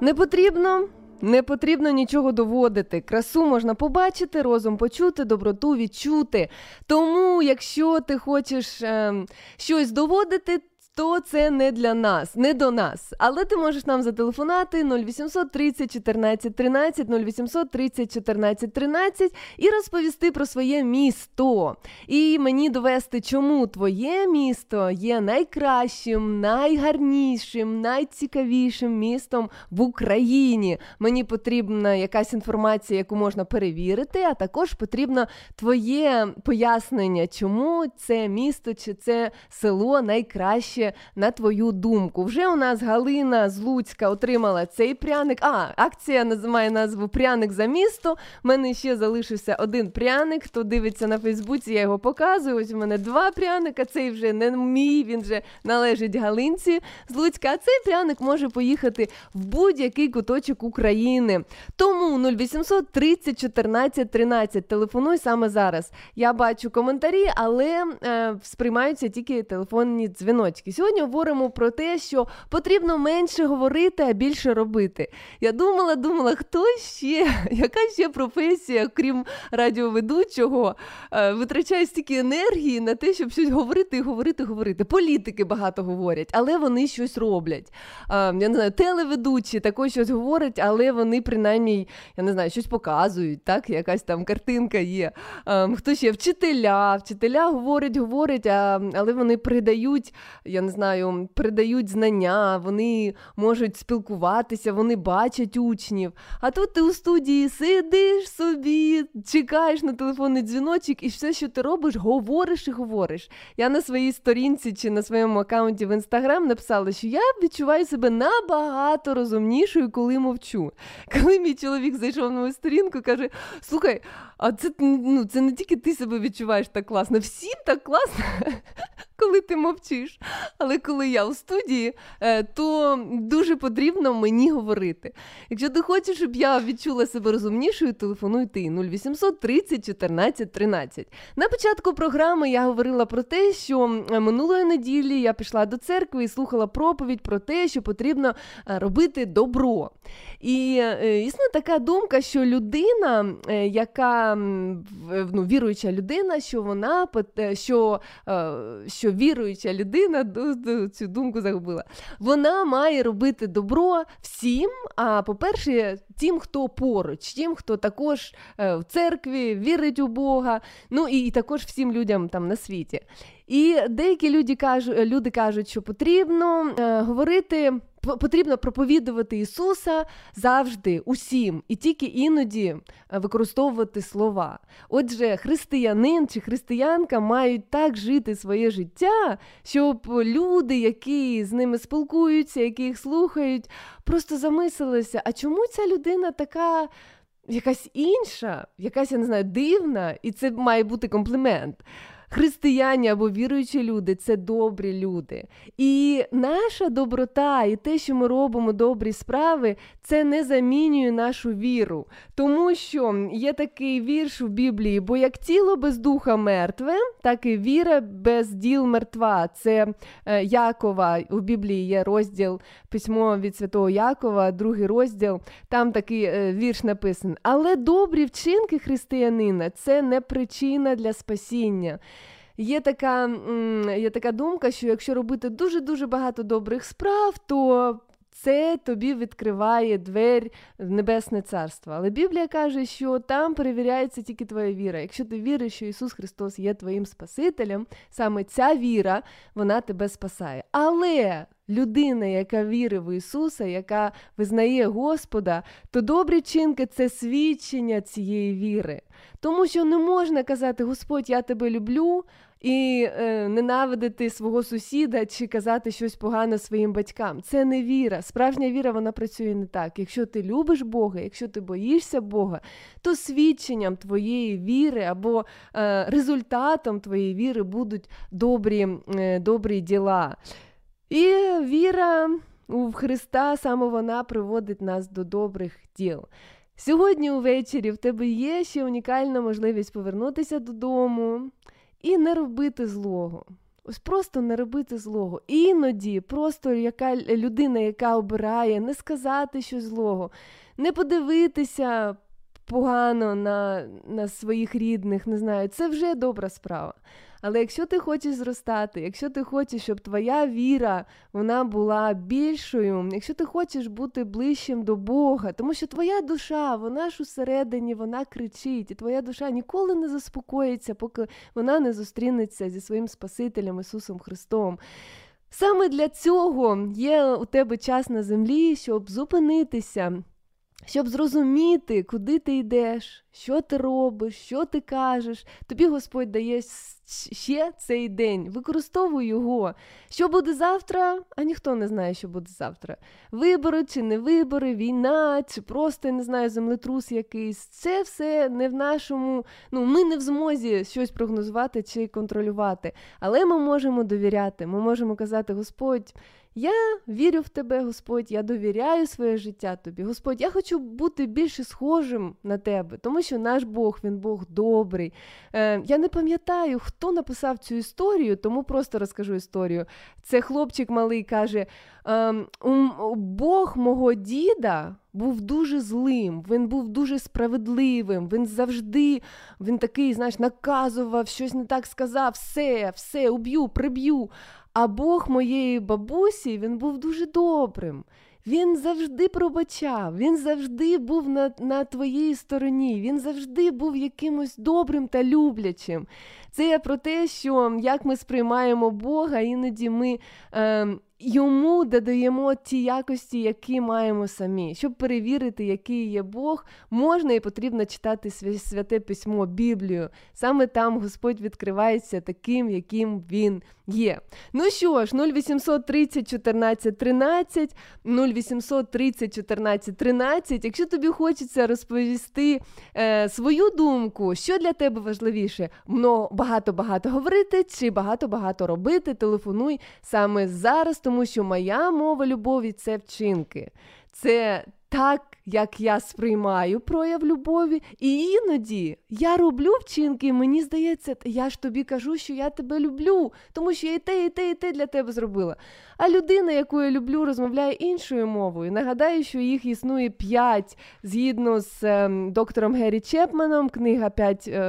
Не потрібно. Не потрібно нічого доводити. Красу можна побачити, розум почути, доброту відчути. Тому, якщо ти хочеш е, щось доводити, то це не для нас, не до нас. Але ти можеш нам зателефонувати 0800 30 14 13, 0800 30 14 13 і розповісти про своє місто. І мені довести, чому твоє місто є найкращим, найгарнішим, найцікавішим містом в Україні. Мені потрібна якась інформація, яку можна перевірити, а також потрібно твоє пояснення, чому це місто чи це село найкраще на твою думку. Вже у нас Галина з Луцька отримала цей пряник. А, акція має назву Пряник за місто. У мене ще залишився один пряник. Хто дивиться на Фейсбуці, я його показую. Ось у мене два пряника. Цей вже не мій, він вже належить Галинці з Луцька. А цей пряник може поїхати в будь-який куточок України. Тому 0800 30 14 13. Телефонуй саме зараз. Я бачу коментарі, але е, сприймаються тільки телефонні дзвіночки. Сьогодні говоримо про те, що потрібно менше говорити, а більше робити. Я думала, думала, хто ще, яка ще професія, крім радіоведучого, е, витрачає стільки енергії на те, щоб щось говорити і говорити, говорити. Політики багато говорять, але вони щось роблять. Е, Я не знаю, телеведучі також щось говорять, але вони принаймні, я не знаю, щось показують, так? Якась там картинка є. Е, Хто ще вчителя, вчителя говорять, говорять, але вони передають, я не знаю, передають знання, вони можуть спілкуватися, вони бачать учнів. А тут ти у студії сидиш собі, чекаєш на телефонний дзвіночок, і все, що ти робиш, говориш і говориш. Я на своїй сторінці чи на своєму аккаунті в інстаграм написала, що я відчуваю себе набагато розумнішою, коли мовчу. Коли мій чоловік зайшов на мою сторінку, каже: слухай, а це ну, це не тільки ти себе відчуваєш так класно, всім так класно, коли ти мовчиш. Але коли я у студії, е, то дуже потрібно мені говорити. Якщо ти хочеш, щоб я відчула себе розумнішою, телефонуй ти 0800 30 14 13. На початку програми я говорила про те, що минулої неділі я пішла до церкви і слухала проповідь про те, що потрібно е, робити добро. І е, існує така думка, що людина, е, яка ну, віруюча людина, що вона е, що, е, що віруюча людина, цю думку загубила, вона має робити добро всім. А по-перше, тим, хто поруч, тим, хто також е, в церкві вірить у Бога, ну і, також всім людям там на світі. І деякі люди кажуть, люди кажуть, що потрібно е, говорити. Потрібно проповідувати Ісуса завжди, усім, і тільки іноді е, використовувати слова. Отже, християнин чи християнка мають так жити своє життя, щоб люди, які з ними спілкуються, які їх слухають, просто замислилися, а чому ця людина така якась інша, якась, я не знаю, дивна, і це має бути комплімент. Християні або віруючі люди це добрі люди. І наша доброта, і те, що ми робимо добрі справи, це не замінює нашу віру. Тому що є такий вірш у Біблії: бо як тіло без духа мертве, так і віра без діл мертва. Це е, Якова. У Біблії є розділ письмо від святого Якова, другий розділ. Там такий е, вірш написаний. Але добрі вчинки християнина це не причина для спасіння. Є така, є така думка, що якщо робити дуже-дуже багато добрих справ, то це тобі відкриває двері в небесне царство. Але Біблія каже, що там перевіряється тільки твоя віра. Якщо ти віриш, що Ісус Христос є твоїм Спасителем, саме ця віра вона тебе спасає. Але людина, яка вірить в Ісуса, яка визнає Господа, то добрі чинки це свідчення цієї віри. Тому що не можна казати, Господь, я тебе люблю, і е, ненавидити свого сусіда чи казати щось погане своїм батькам. Це не віра. Справжня віра вона працює не так. Якщо ти любиш Бога, якщо ти боїшся Бога, то свідченням твоєї віри або е, результатом твоєї віри будуть добрі, е, добрі діла. І віра у Христа саме вона приводить нас до добрих діл. Сьогодні увечері в тебе є ще унікальна можливість повернутися додому і не робити злого. Ось просто не робити злого. Іноді просто яка людина, яка обирає, не сказати щось злого, не подивитися погано на, на своїх рідних, не знаю, це вже добра справа. Але якщо ти хочеш зростати, якщо ти хочеш, щоб твоя віра вона була більшою, якщо ти хочеш бути ближчим до Бога, тому що твоя душа, вона ж усередині, вона кричить, і твоя душа ніколи не заспокоїться, поки вона не зустрінеться зі своїм Спасителем Ісусом Христом. Саме для цього є у тебе час на землі, щоб зупинитися. Щоб зрозуміти, куди ти йдеш, що ти робиш, що ти кажеш, тобі Господь дає ще цей день. Використовуй його. Що буде завтра, а ніхто не знає, що буде завтра. Вибори чи не вибори, війна, чи просто не знаю, землетрус якийсь. Це все не в нашому. Ну, ми не в змозі щось прогнозувати чи контролювати. Але ми можемо довіряти. Ми можемо казати, Господь. Я вірю в тебе, Господь, я довіряю своє життя тобі. Господь, я хочу бути більше схожим на тебе, тому що наш Бог, він Бог добрий. Е, Я не пам'ятаю, хто написав цю історію, тому просто розкажу історію. Це хлопчик малий каже: е, Бог мого діда. Був дуже злим, він був дуже справедливим. Він завжди він такий, знаєш, наказував, щось не так сказав, все, все, уб'ю, приб'ю. А Бог моєї бабусі він був дуже добрим. Він завжди пробачав, він завжди був на на твоїй стороні, він завжди був якимось добрим та люблячим. Це про те, що як ми сприймаємо Бога, іноді ми е, йому додаємо ті якості, які маємо самі. Щоб перевірити, який є Бог, можна і потрібно читати святе письмо, Біблію. Саме там Господь відкривається таким, яким він є. Ну що ж, 0800 30 14 13, 0800 30 14 13. Якщо тобі хочеться розповісти е, свою думку, що для тебе важливіше, багато-багато говорити чи багато-багато робити, телефонуй саме зараз тому що моя мова любові це вчинки. Це так, як я сприймаю прояв любові, і іноді я роблю вчинки, мені здається, я ж тобі кажу, що я тебе люблю, тому що я і те, і те, і те для тебе зробила. А людина, яку я люблю, розмовляє іншою мовою. Нагадаю, що їх існує п'ять згідно з е, доктором Геррі Чепманом, книга «П'ять е,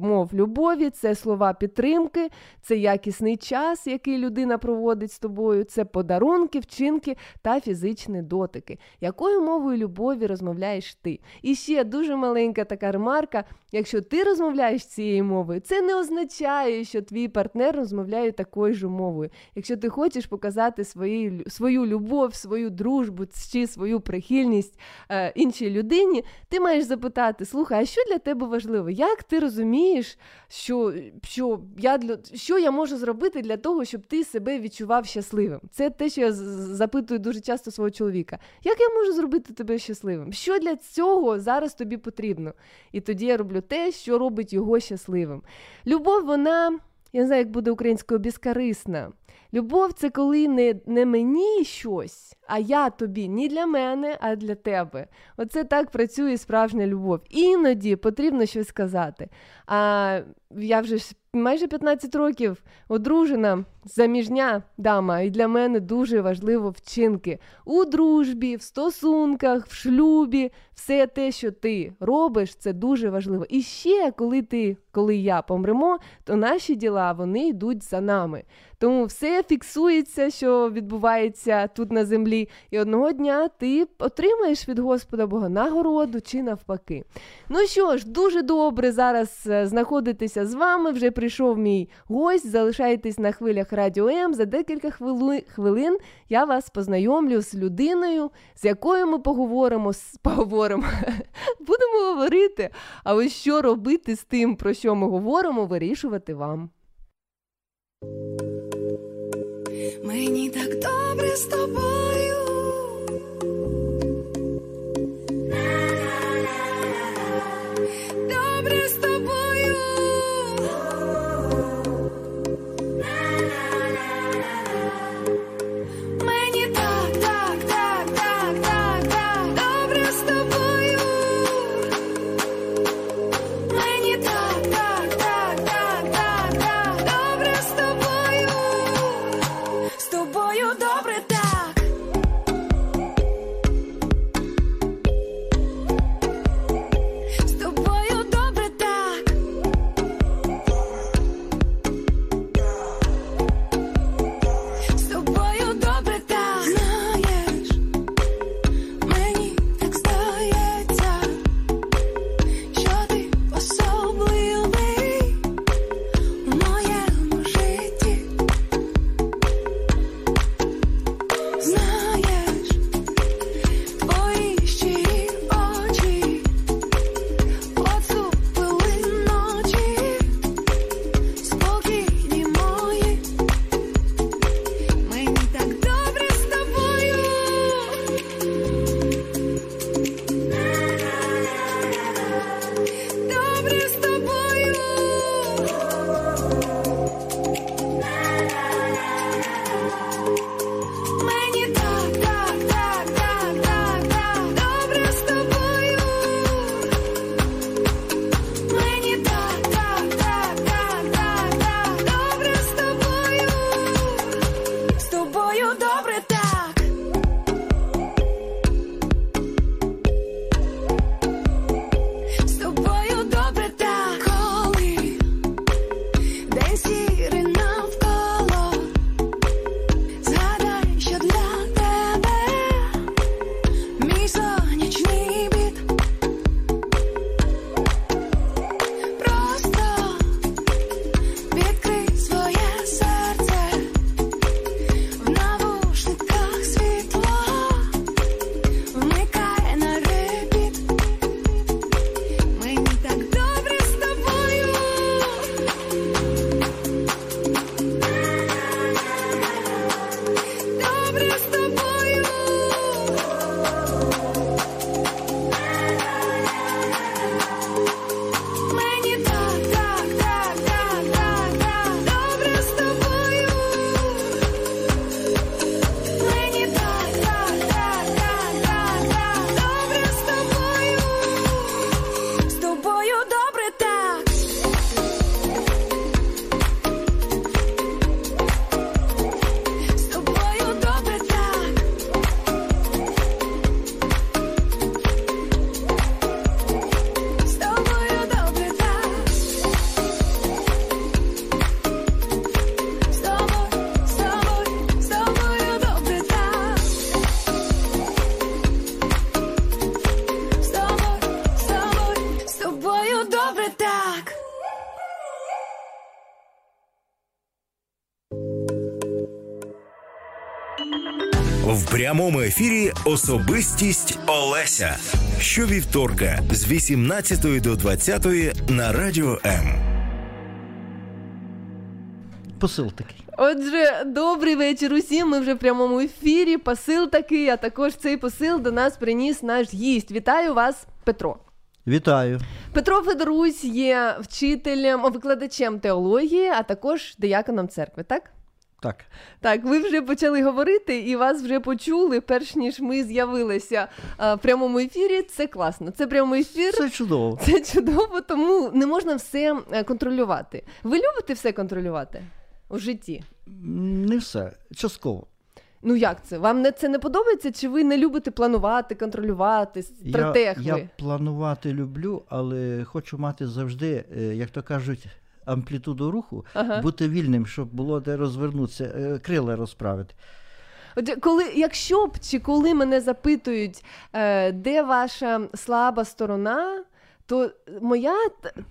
мов любові, це слова підтримки, це якісний час, який людина проводить з тобою, це подарунки, вчинки та фізичні дотики. Якою мовою любові розмовляєш ти? І ще дуже маленька така ремарка: якщо ти розмовляєш цією мовою, це не означає, що твій партнер розмовляє такою ж мовою. Якщо ти хочеш показати показати свої, свою любов, свою дружбу чи свою прихильність е, іншій людині, ти маєш запитати: слухай, а що для тебе важливо? Як ти розумієш, що що, я що я можу зробити для того, щоб ти себе відчував щасливим? Це те, що я запитую дуже часто свого чоловіка. Як я можу зробити тебе щасливим? Що для цього зараз тобі потрібно? І тоді я роблю те, що робить його щасливим. Любов, вона. Я не знаю, як буде українською безкорисна. Любов це коли не не мені щось, а я тобі ні для мене, а для тебе. Оце так працює справжня любов. Іноді потрібно щось сказати. А я вже майже 15 років одружена, заміжня дама, і для мене дуже важливо вчинки у дружбі, в стосунках, в шлюбі. Все те, що ти робиш, це дуже важливо. І ще коли ти, коли я помремо, то наші діла вони йдуть за нами. Тому все фіксується, що відбувається тут на землі, і одного дня ти отримаєш від Господа Бога нагороду чи навпаки. Ну що ж, дуже добре зараз е, знаходитися з вами. Вже прийшов мій гость. Залишайтесь на хвилях Радіо М. За декілька хвилин я вас познайомлю з людиною, з якою ми поговоримо. поговоримо. Будемо говорити. А ось що робити з тим, про що ми говоримо, вирішувати вам. Мені так добре з тобою. Прямому ефірі особистість Олеся. Щовівторка з 18 до 20 на радіо М. Посил такий. Отже, добрий вечір усім. Ми вже в прямому ефірі. Посил такий, а також цей посил до нас приніс наш гість. Вітаю вас, Петро. Вітаю. Петро Федорусь є вчителем, викладачем теології, а також дияконом церкви, так? Так. Так, ви вже почали говорити і вас вже почули, перш ніж ми з'явилися а, в прямому ефірі. Це класно. Це прямий ефір. Це чудово. Це чудово, тому не можна все е, контролювати. Ви любите все контролювати у житті? Не все. Частково. Ну як це? Вам не це не подобається? Чи ви не любите планувати, контролювати, Я, я планувати люблю, але хочу мати завжди, е, як то кажуть, амплітуду руху, Ага. бути вільним, щоб було де розвернутися, е, крила розправити. Отже, коли, якщо б чи коли мене запитують, е, де ваша слаба сторона, то моя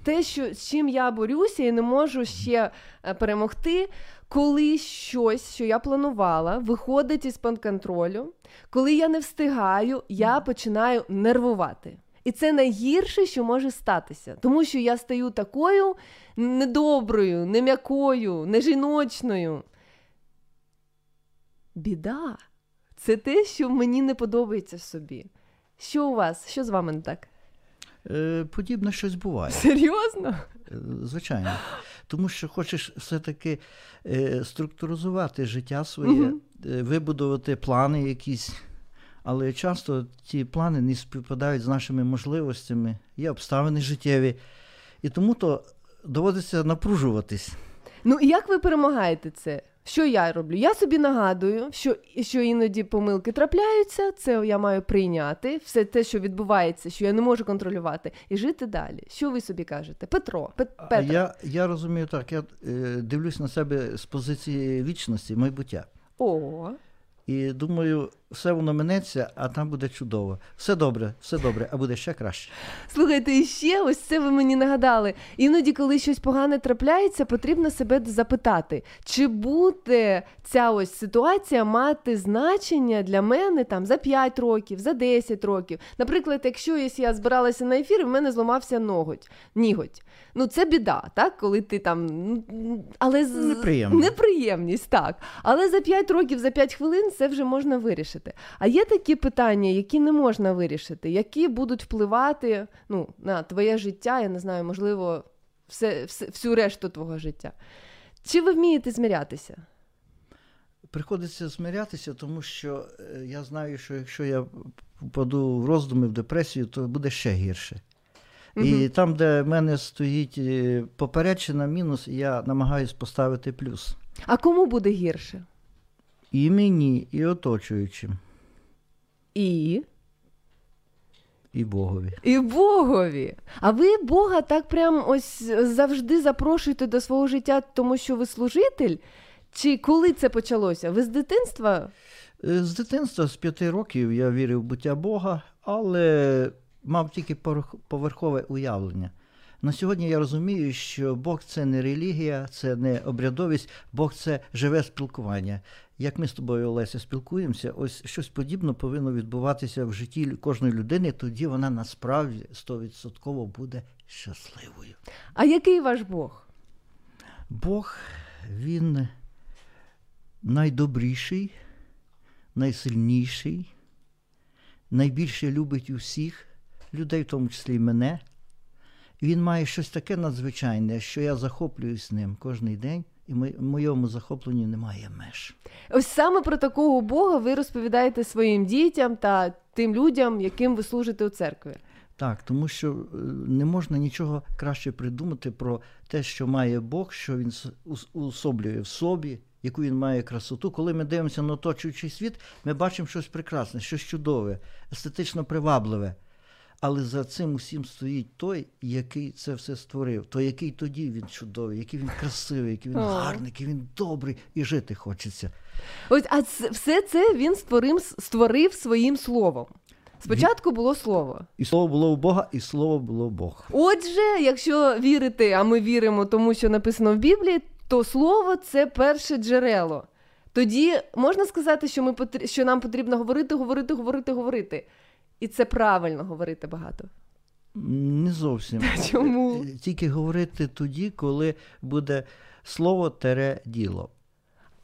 те, що з чим я борюся і не можу ще е, перемогти, коли щось, що я планувала, виходить із під контролю, коли я не встигаю, я починаю нервувати. І це найгірше, що може статися, тому що я стаю такою недоброю, нем'якою, нежіночною. Біда. Це те, що мені не подобається в собі. Що у вас? Що з вами не так? Е, Подібне щось буває. Серйозно? Е, Звичайно. Тому що хочеш все-таки е, структуризувати життя своє, е, вибудувати плани якісь. Але часто ці плани не співпадають з нашими можливостями, є обставини життєві. І тому то доводиться напружуватись. Ну і як ви перемагаєте це? Що я роблю? Я собі нагадую, що, що іноді помилки трапляються, це я маю прийняти, все те, що відбувається, що я не можу контролювати, і жити далі. Що ви собі кажете? Петро, Пет, Петро. я, я розумію так, я е, дивлюсь на себе з позиції вічності, майбуття. О, І думаю, все воно минеться, а там буде чудово. Все добре, все добре, а буде ще краще. слухайте, і ще ось це ви мені нагадали. Іноді, коли щось погане трапляється, потрібно себе запитати, чи буде ця ось ситуація мати значення для мене там за 5 років, за 10 років. Наприклад, якщо я збиралася на ефір, і в мене зламався ноготь, ніготь. Ну це біда, так? Коли ти там. ну, Але з... Неприємність, так. Але за 5 років, за 5 хвилин це вже можна вирішити. А є такі питання, які не можна вирішити, які будуть впливати ну, на твоє життя, я не знаю, можливо, все, все, всю решту твого життя. Чи ви вмієте змірятися? Приходиться змирятися, тому що е, я знаю, що якщо я впаду в роздуми, в депресію, то буде ще гірше. І Мгм. там, де в мене стоїть е, поперечина мінус, я намагаюсь поставити плюс. А кому буде гірше? І мені, і оточуючим, І. і Богові. І Богові. А ви Бога так прям ось завжди запрошуєте до свого життя, тому що ви служитель? Чи коли це почалося? Ви з дитинства? Е, З дитинства, з п'яти років, я вірив в буття Бога, але мав тільки поверхове уявлення. На сьогодні я розумію, що Бог це не релігія, це не обрядовість, Бог це живе спілкування. Як ми з тобою, Олеся, спілкуємося, ось щось подібне повинно відбуватися в житті кожної людини, тоді вона насправді стовідсотково буде щасливою. А який ваш Бог? Бог він найдобріший, найсильніший, найбільше любить усіх людей, в тому числі і мене. Він має щось таке надзвичайне, що я захоплююсь ним кожен день, і мо- моєму захопленню немає меж. Ось саме про такого Бога ви розповідаєте своїм дітям та тим людям, яким ви служите у церкві. Так, тому що е, не можна нічого краще придумати про те, що має Бог, що він уособлює в собі, яку він має красоту. Коли ми дивимося на оточуючий світ, ми бачимо щось прекрасне, щось чудове, естетично привабливе. Але за цим усім стоїть той, який це все створив, той, який тоді він чудовий, який він красивий, який він О. гарний, який він добрий, і жити хочеться. Ось, а це, все це він створив, створив своїм словом. Спочатку було слово. І слово було у Бога, і слово було Бог. Отже, якщо вірити, а ми віримо тому, що написано в Біблії, то слово це перше джерело. Тоді можна сказати, що, ми що нам потрібно говорити, говорити, говорити, говорити. І це правильно говорити багато. Не зовсім. Чому? Е, Тільки говорити тоді, коли буде слово тере діло.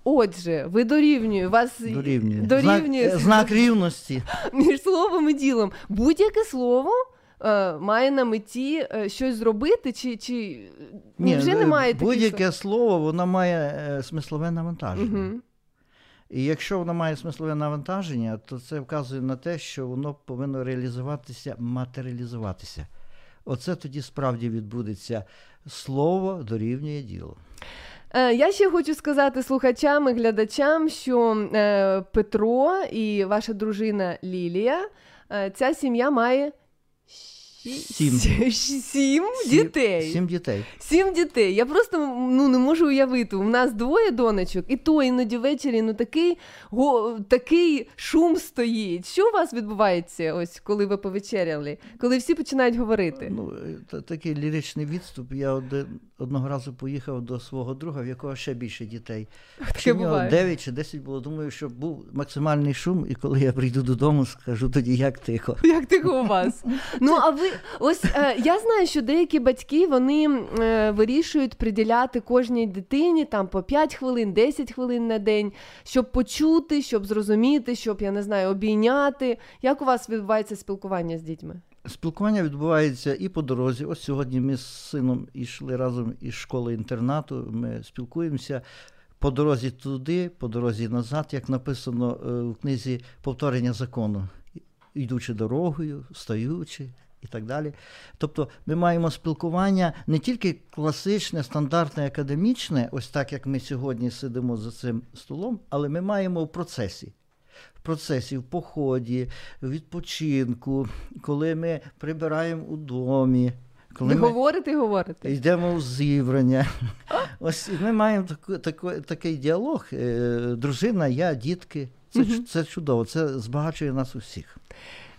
Отже, ви дорівнює, вас Дорівнює. дорівнює Знак, е, знак рівності. між словом і ділом. Будь-яке слово е, має на меті е, щось зробити, чи, чи Ні, вже е, немає таких будь-яке слово, воно має е, смислове навантаження. Угу. І якщо воно має смислове навантаження, то це вказує на те, що воно повинно реалізуватися, матеріалізуватися. Оце тоді справді відбудеться. Слово дорівнює діло. Е, Я ще хочу сказати слухачам і глядачам, що е, Петро і ваша дружина Лілія, е, ця сім'я має Сім. Сім дітей. Сім дітей. Сім дітей. Я просто ну не можу уявити. У нас двоє донечок, і то іноді ввечері ну такий го, такий шум стоїть. Що у вас відбувається, ось коли ви повечеряли, коли всі починають говорити? Ну, такий ліричний відступ. Я один, одного разу поїхав до свого друга, в якого ще більше дітей. Таке буває. 9 чи 10 було. Думаю, що був максимальний шум, і коли я прийду додому, скажу тоді, як тихо. Як тихо у вас? Ну а ви ось е, я знаю, що деякі батьки вони е, вирішують приділяти кожній дитині там по 5 хвилин, 10 хвилин на день, щоб почути, щоб зрозуміти, щоб я не знаю, обійняти. Як у вас відбувається спілкування з дітьми? Спілкування відбувається і по дорозі. Ось сьогодні ми з сином йшли разом із школи інтернату. Ми спілкуємося по дорозі туди, по дорозі назад, як написано е, в книзі повторення закону, йдучи дорогою, стаючи. І так далі. Тобто ми маємо спілкування не тільки класичне, стандартне, академічне, ось так як ми сьогодні сидимо за цим столом, але ми маємо в процесі. В процесі, в поході, в відпочинку, коли ми прибираємо у домі, коли Ви ми говорите і говорите. йдемо в зібрання. Ось ми маємо таку, таку, такий діалог. е, Дружина, я, дітки. Це, чу- це чудово, це збагачує нас усіх.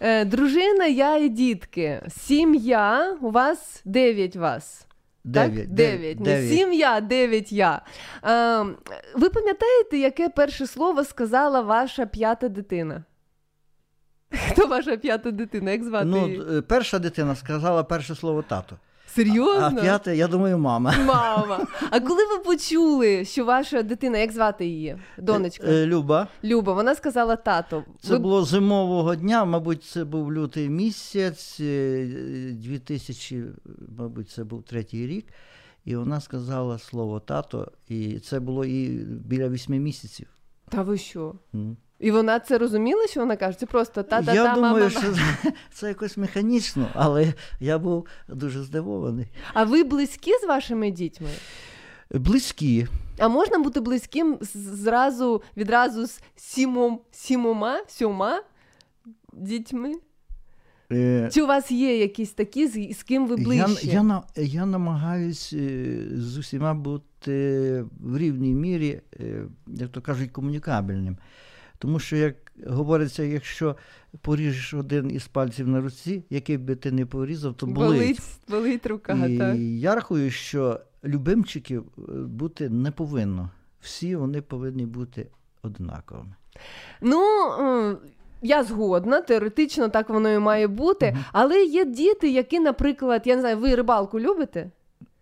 Е, дружина, я і дітки. Сім'я, у вас дев'ять вас. Дев'ять. Дев'ять. Не сім'я, дев'ять я. Е, ви пам'ятаєте, яке перше слово сказала ваша п'ята дитина? Хто ваша п'ята дитина? Як звати Ну, її? е, перша дитина сказала перше слово тато. Серйозно? А п'яте, я думаю, мама. Мама. А коли ви почули, що ваша дитина, як звати її? Донечка? Е, Люба. Люба, вона сказала тато. Це Ви- було зимового дня, мабуть, це був лютий місяць, е, 2000, мабуть, це був третій рік. І вона сказала слово тато, і це було і біля вісьми місяців. Та ви що? М. І вона це розуміла, що вона каже? Це просто та-та-та, я думаю, мама. що це, якось механічно, але я був дуже здивований. А ви близькі з вашими дітьми? Близькі. А можна бути близьким зразу відразу з сімом, сімома, сьома дітьми? Е, Чи у вас є якісь такі, з, з ким ви Я, ближче? я, на- я намагаюсь е, з усіма бути в рівній мірі, е, як то кажуть, комунікабельним. Тому що, як говориться, якщо поріжеш один із пальців на руці, який би ти не порізав, то болить. болить, болить рука, І так. я рахую, що любимчиків е, бути не повинно. Всі вони повинні бути однаковими. Ну, е, я згодна, теоретично так воно і має бути. Але є діти, які, наприклад, я не знаю, ви рибалку любите?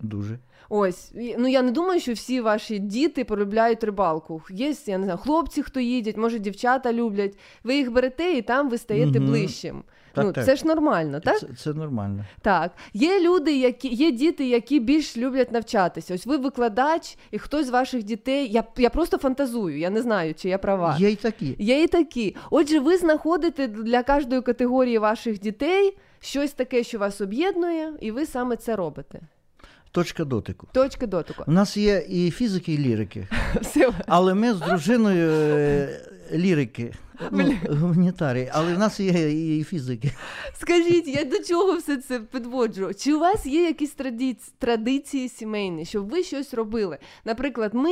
Дуже. Ось, ну я не думаю, що всі ваші діти полюбляють рибалку. Є, я не знаю, хлопці, хто їдять, може, дівчата люблять. Ви їх берете і там ви стаєте Мгм. ближчим. Так, ну, так. це ж нормально, так? Це, це нормально. Так, є люди, які є діти, які більш люблять навчатися. Ось ви викладач, і хтось з ваших дітей. Я, я просто фантазую, я не знаю, чи я права. Є й такі. Є і такі. Отже, ви знаходите для кожної категорії ваших дітей щось таке, що вас об'єднує, і ви саме це робите. Точка дотику. Точка дотику. У нас є і фізики, і лірики. Але ми з дружиною е, лірики, ну, гуманітарії, але в нас є і фізики. Скажіть, я до чого все це підводжу? Чи у вас є якісь традиці- традиції сімейні, щоб ви щось робили? Наприклад, ми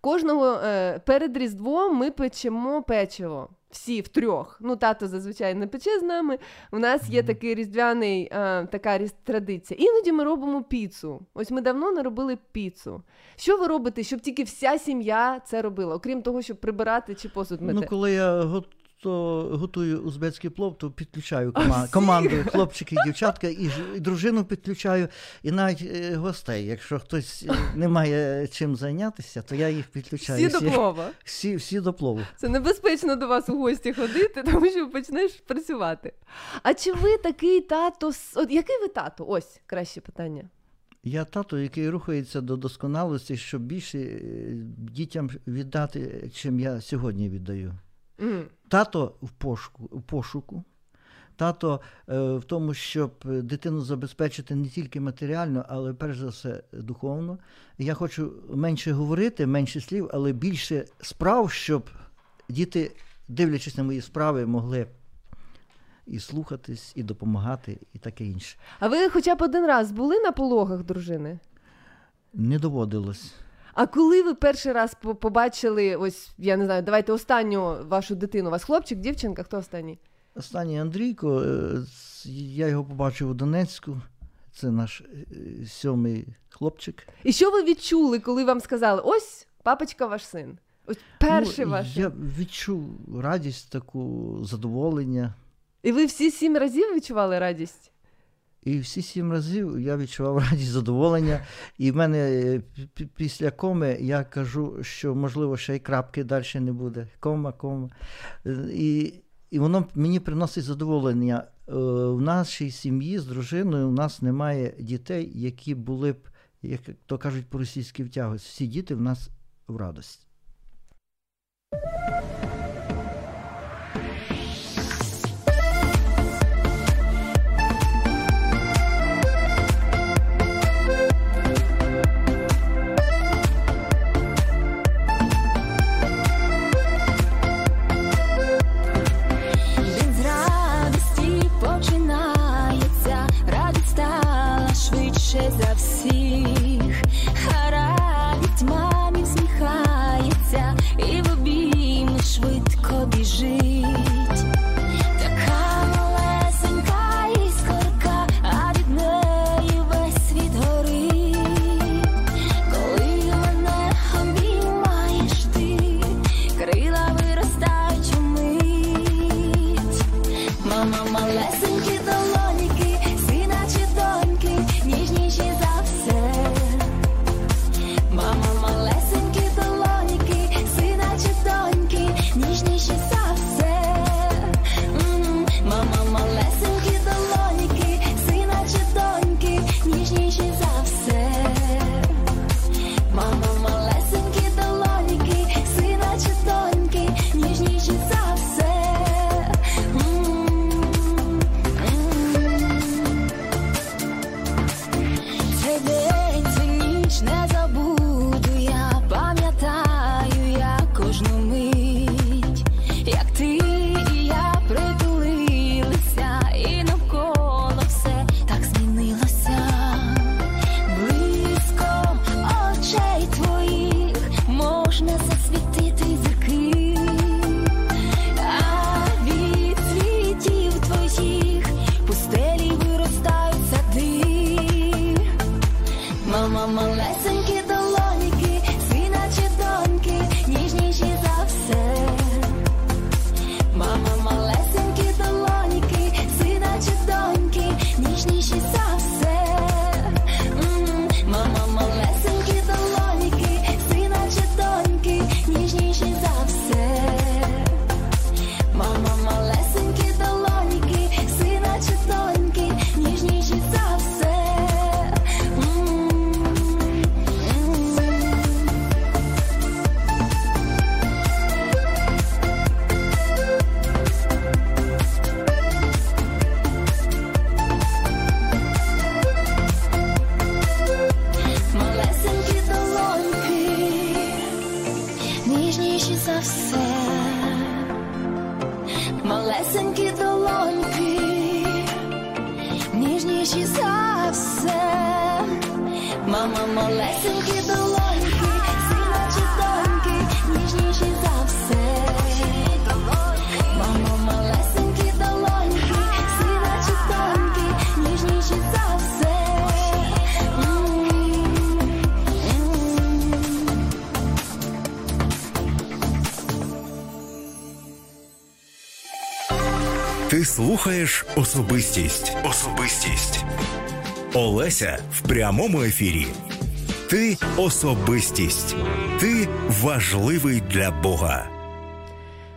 кожного е, перед Різдвом ми печемо печиво. Всі втрьох. Ну, тато зазвичай не пече з нами. У нас є такий різдвяний, а, така різ- традиція. Іноді ми робимо піцу. Ось ми давно не робили піцу. Що ви робите, щоб тільки вся сім'я це робила, окрім того, щоб прибирати чи посуд мити? Ну, коли я гото, готую узбецький плов, то підключаю кома- команду хлопчики дівчатка, і, ж- і дружину підключаю, і навіть е, гостей. Якщо хтось е, не має чим зайнятися, то я їх підключаю. Всі до плова. Всі, всі до плову. Це небезпечно до вас у гості ходити, тому що почнеш працювати. А чи ви такий тато? От який ви тато? Ось краще питання. Я тато, який рухається до досконалості, щоб більше е, дітям віддати, чим я сьогодні віддаю. Тато в пошуку, в пошуку. Тато е, в тому, щоб дитину забезпечити не тільки матеріально, але перш за все духовно. Я хочу менше говорити, менше слів, але більше справ, щоб діти, дивлячись на мої справи, могли і слухатись, і допомагати, і таке інше. А ви хоча б один раз були на пологах дружини? Не доводилось. А коли ви перший раз по- побачили, ось я не знаю, давайте останню вашу дитину, у вас хлопчик, дівчинка, хто останній? Останній Андрійко, е, я його побачив у Донецьку. Це наш е, сьомий хлопчик. І що ви відчули, коли вам сказали, ось папочка ваш син? Ось перший Ну, ваш. Я відчув радість, таку задоволення. І ви всі сім разів відчували радість? І всі сім разів я відчував радість, задоволення. І в мене е, після коми я кажу, що можливо ще й крапки далі не буде. Кома, кома. Е, І, і воно мені приносить задоволення. Е, В нашій сім'ї з дружиною у нас немає дітей, які були б, як то кажуть по-російськи, втягують. Всі діти в нас в радості. За особистість. Особистість. Олеся в прямому ефірі. Ти особистість. Ти важливий для Бога.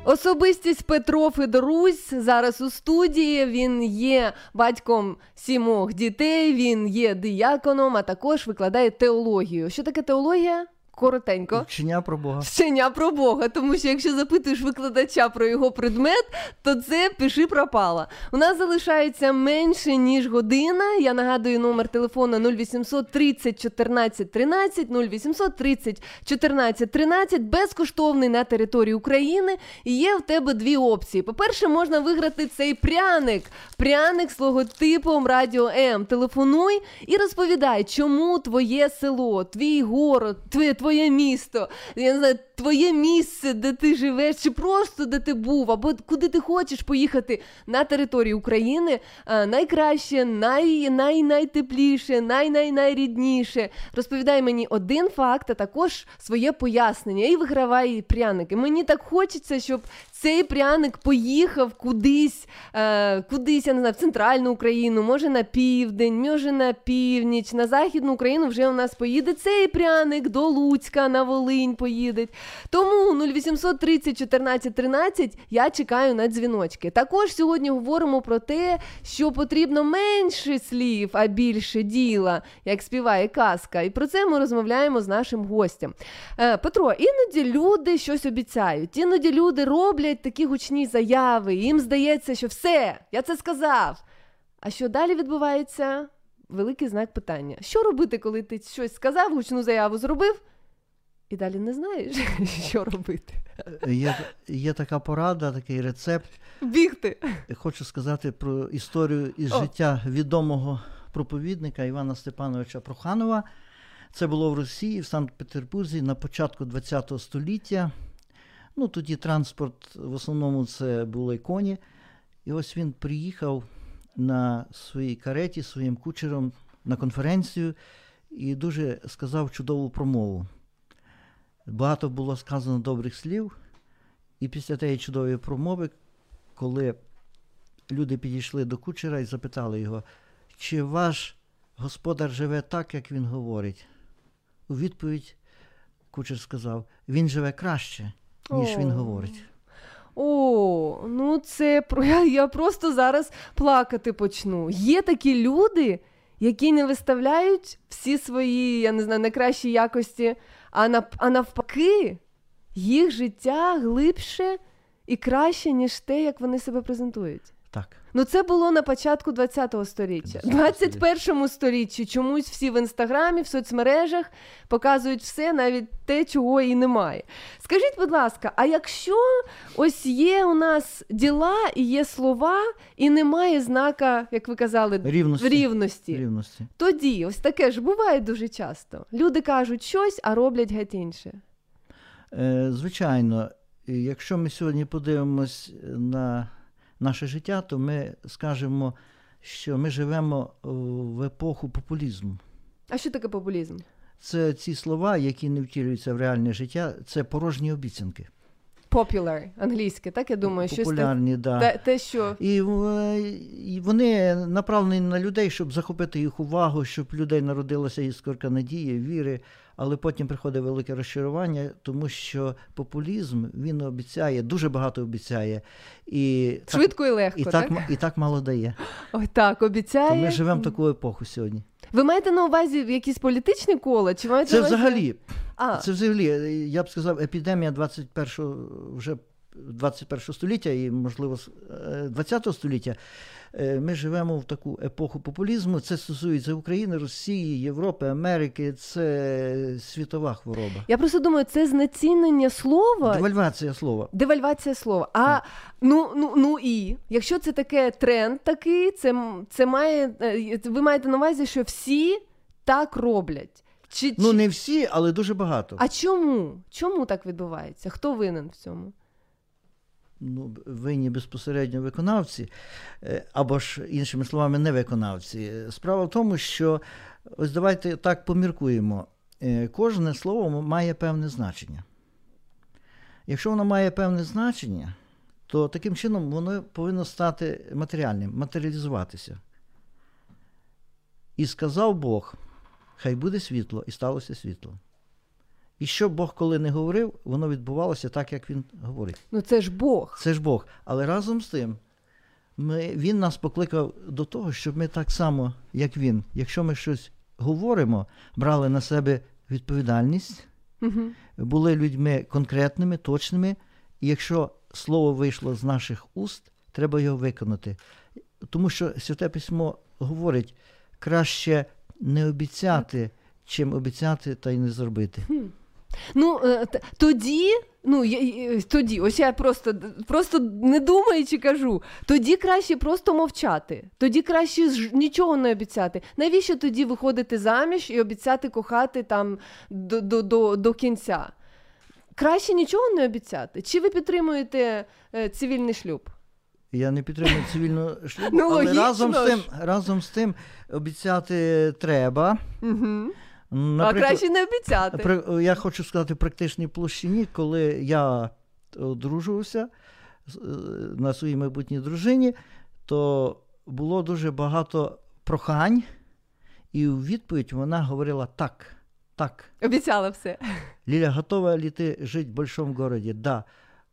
Особистість Петро Федорусь зараз у студії. Він є батьком сімох дітей, він є дияконом, а також викладає теологію. Що таке теологія? Коротенько. Вчення про Бога. Вчення про Бога, тому що якщо запитуєш викладача про його предмет, то це пиши пропала. У нас залишається менше ніж година. Я нагадую номер телефону 0800 30 14 13, 0800 30 14 13, безкоштовний на території України. І є в тебе дві опції. По-перше, можна виграти цей пряник. Пряник з логотипом Радіо М. Телефонуй і розповідай, чому твоє село, твій город, твоє, твоє місто, я не знаю, твоє місце, де ти живеш, чи просто де ти був, або куди ти хочеш поїхати на території України. Найкраще, най, най, найтепліше, най, най, найрідніше. Розповідай мені один факт, а також своє пояснення і вигравай пряники. Мені так хочеться, щоб цей пряник поїхав кудись, е, кудись, я не знаю, в центральну Україну, може на південь, може на північ, на західну Україну вже у нас поїде цей пряник, до Луцька, на Волинь поїде. Тому 0800 30 14 13 я чекаю на дзвіночки. Також сьогодні говоримо про те, що потрібно менше слів, а більше діла, як співає казка. І про це ми розмовляємо з нашим гостем. Е, Петро, іноді люди щось обіцяють, іноді люди роблять такі гучні заяви. Їм здається, що все, я це сказав. А що далі відбувається? Великий знак питання. Що робити, коли ти щось сказав, гучну заяву зробив, і далі не знаєш, що робити? Є, є така порада, такий рецепт. Бігти. Хочу сказати про історію із О. життя відомого проповідника Івана Степановича Проханова. Це було в Росії, в Санкт-Петербурзі на початку ХХ століття. Ну, тоді транспорт в основному це були коні. І ось він приїхав на своїй кареті своїм кучером на конференцію і дуже сказав чудову промову. Багато було сказано добрих слів, і після тієї чудової промови, коли люди підійшли до кучера і запитали його, чи ваш господар живе так, як він говорить? У відповідь кучер сказав: він живе краще, ніж він говорить. О, ну це про я, я просто зараз плакати почну. Є такі люди, які не виставляють всі свої, я не знаю, найкращі якості, а, нав, а навпаки, їх життя глибше і краще, ніж те, як вони себе презентують. Так. Ну, це було на початку ХХ століття. В 20-го 21 сторіччі чомусь всі в інстаграмі, в соцмережах показують все, навіть те, чого і немає. Скажіть, будь ласка, а якщо ось є у нас діла і є слова, і немає знака, як ви казали, Рівності. рівності, Рівності. тоді ось таке ж буває дуже часто. Люди кажуть щось, а роблять геть інше. Е, Звичайно, якщо ми сьогодні подивимось на наше життя, то ми скажемо, що ми живемо в епоху популізму. А що таке популізм? Це ці слова, які не втілюються в реальне життя, це порожні обіцянки. Popular, англійське, так я думаю, щось те, Популярні, да. те, те, що І, е, і вони направлені на людей, щоб захопити їх увагу, щоб людей народилася іскорка надії, віри, але потім приходить велике розчарування, тому що популізм він обіцяє, дуже багато обіцяє. І швидко і легко, і так? так, і так мало дає. Ой, так, обіцяє. То ми живемо в таку епоху сьогодні. Ви маєте на увазі якісь політичні кола? Чи маєте Це увазі... взагалі, А, це взагалі, я б сказав, епідемія 21 вже 21 століття і, можливо, с- е, 20 століття. Е, Ми живемо в таку епоху популізму. Це стосується України, Росії, Європи, Америки. Це світова хвороба. я просто думаю, це знецінення слова. Девальвація слова. Девальвація слова. А ну, ну, ну і якщо це таке тренд такий, це, це має. е, Ви маєте на увазі, що всі так роблять. Чи, Ну чи- не всі, але дуже багато. А чому? Чому так відбувається? Хто винен в цьому? Ну, винні безпосередньо виконавці, е, або ж, іншими словами, не виконавці. Справа в тому, що ось давайте так поміркуємо. Е, Кожне слово має певне значення. Якщо воно має певне значення, то таким чином воно повинно стати матеріальним, матеріалізуватися. І сказав Бог, хай буде світло, і сталося світло. І що Бог коли не говорив, воно відбувалося так, як він говорить. Ну це ж Бог. Це ж Бог. Але разом з тим, ми, Він нас покликав до того, щоб ми так само, як Він, якщо ми щось говоримо, брали на себе відповідальність Мгм. були людьми конкретними, точними, і якщо слово вийшло з наших уст, треба його виконати. Тому що Святе Письмо говорить, краще не обіцяти, чим обіцяти та й не зробити. Ну е, тоді, ну я- тоді, ось я просто, просто не думаючи кажу, тоді краще просто мовчати. Тоді краще ж нічого не обіцяти. Навіщо тоді виходити заміж і обіцяти кохати там до, до, до, до кінця? Краще нічого не обіцяти. Чи ви підтримуєте е, цивільний шлюб? Я не підтримую цивільну шлюбу, Ну, але разом з, тим, разом з тим обіцяти треба. Угу. А краще не обіцяти. При- Я хочу сказати в практичній площині, коли я одружувався е, на своїй майбутній дружині, то було дуже багато прохань, і у відповідь вона говорила так, так. Обіцяла все. Лиля, готова ли ты жить в большом городе? Да.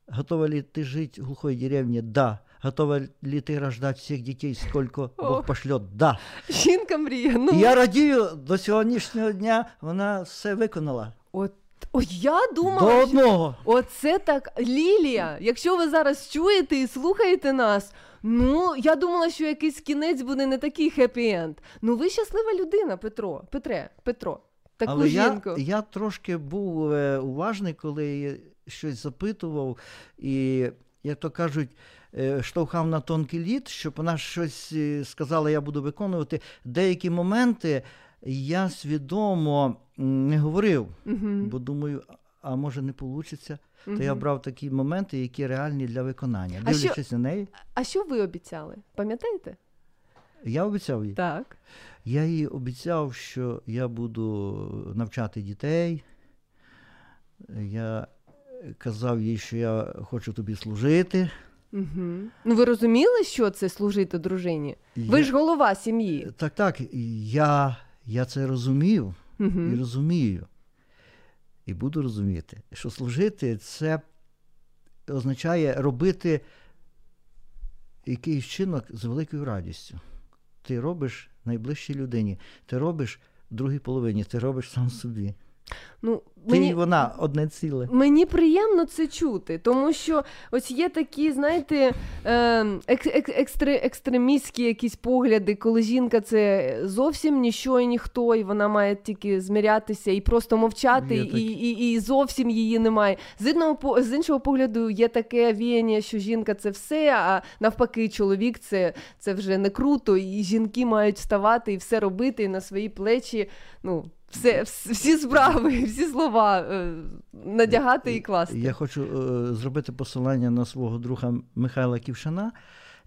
Готова ли ты жить в глухой деревне? Да. Готова ли ты рождать всех детей, сколько Бог пошлет? Да. Жінка мріє. Ну, я радію до сьогоднішнього дня, вона все виконала. от, ой, я думала, До що- Оце так. Лілія, якщо ви зараз чуєте і слухаєте нас, ну я думала, що якийсь кінець буде не такий хеппі-енд. Ну ви щаслива людина, Петро. Петре, Петро. Таку Але я, жінку. я трошки був е, уважний, коли щось запитував, і, як то кажуть, штовхав на тонкий лід, щоб вона щось е, сказала, я буду виконувати. Деякі моменти я свідомо не говорив, Мгм. бо думаю, а може не вийде. То я брав такі моменти, які реальні для виконання. А що- Дивлячись на неї, А що ви обіцяли? Пам'ятаєте? я обіцяв їй. Так. Я їй обіцяв, що я буду навчати дітей. Я казав їй, що я хочу тобі служити. Угу. Ну ви розуміли, що це служити дружині? Ви ж голова сім'ї. Так, так, я, я це розумів і Угу. розумію. І буду розуміти, що служити це означає робити якийсь чинок з великою радістю. Ти робиш найближчій людині, ти робиш другій половині, ти робиш сам собі. Ну, Ти мені... і вона одне ціле. Мені приємно це чути, тому що ось є такі, знаєте, е, ек- ек- екстре, екстремістські якісь погляди, коли жінка це зовсім ніщо і ніхто, і вона має тільки змірятися і просто мовчати, і, і, і зовсім її немає. З одного з іншого погляду, є таке віяння, що жінка це все, а навпаки, чоловік це, це вже не круто, і жінки мають вставати і все робити і на свої плечі. Ну, все, всі справи, всі слова е, надягати і класти. Я хочу е, зробити посилання на свого друга Михайла Ківшана,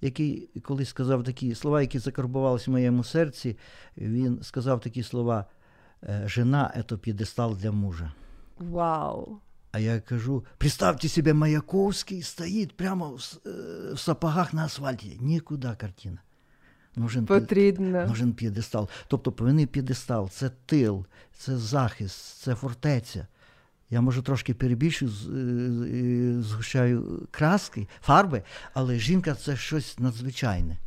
який колись сказав такі слова, які закарбувалися в моєму серці. Він сказав такі слова: е, жена це п'єдестал для мужа. Вау. А я кажу: представьте себе, Маяковский стоит прямо в, в сапогах на асфальті. Нікуди картина. Нужен, Потрібно. нужен п'єдестал. Тобто повинен п'єдестал це тил, це захист, це фортеця. Я може трошки перебільшую, е, е, згущаю краски, фарби, але жінка це щось надзвичайне.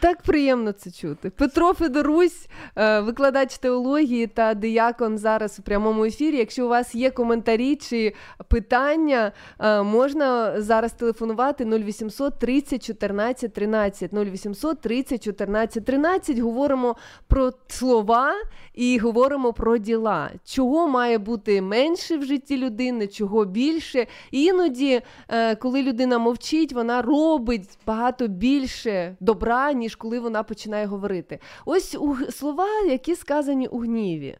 Так приємно це чути. Петро Федорусь, е, викладач теології та диякон зараз у прямому ефірі. Якщо у вас є коментарі чи питання, е, можна зараз телефонувати 0800 30 14 13. 0800 30 14 13. Говоримо про слова і говоримо про діла. Чого має бути менше в житті людини, чого більше. Іноді, е, коли людина мовчить, вона робить багато більше добра, ніж коли вона починає говорити. Ось у слова, які сказані у гніві.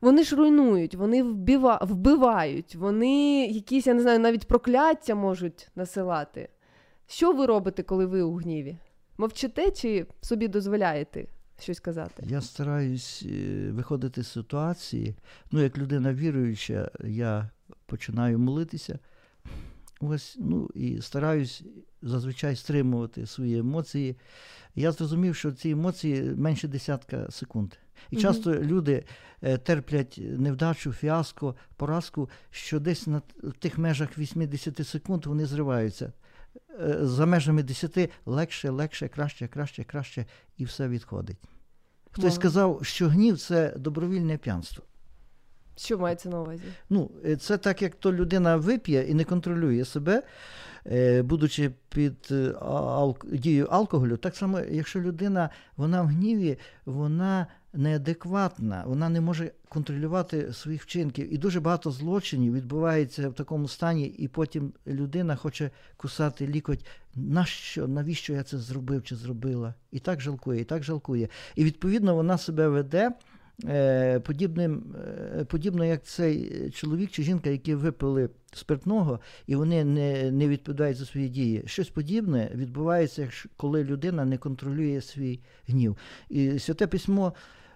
Вони ж руйнують, вони вбива, вбивають, вони якісь, я не знаю, навіть прокляття можуть насилати. Що ви робите, коли ви у гніві? Мовчите чи собі дозволяєте щось казати? Я стараюсь е, виходити з ситуації. Ну, як людина віруюча, я починаю молитися. Ось, ну і стараюсь зазвичай стримувати свої емоції. Я зрозумів, що ці емоції менше десятка секунд. І Мгм. часто люди е, терплять невдачу, фіаско, поразку, що десь на тих межах 80 секунд вони зриваються. Е, За межами 10 легше, легше, краще, краще, краще, і все відходить. Хтось сказав, що гнів це добровільне п'янство. Що мається на увазі? Ну, е, це так, як то людина вип'є і не контролює себе, е, будучи під е, дією алкоголю, так само, якщо людина вона в гніві, вона неадекватна, вона не може контролювати своїх вчинків. І дуже багато злочинів відбувається в такому стані, і потім людина хоче кусати лікоть. Нащо, навіщо я це зробив чи зробила? І так жалкує, і так жалкує. І відповідно вона себе веде подібним, е, подібно як цей чоловік чи жінка, які випили спиртного, і вони не, не відповідають за свої дії. Щось подібне відбувається, коли людина не контролює свій гнів. І святе письмо.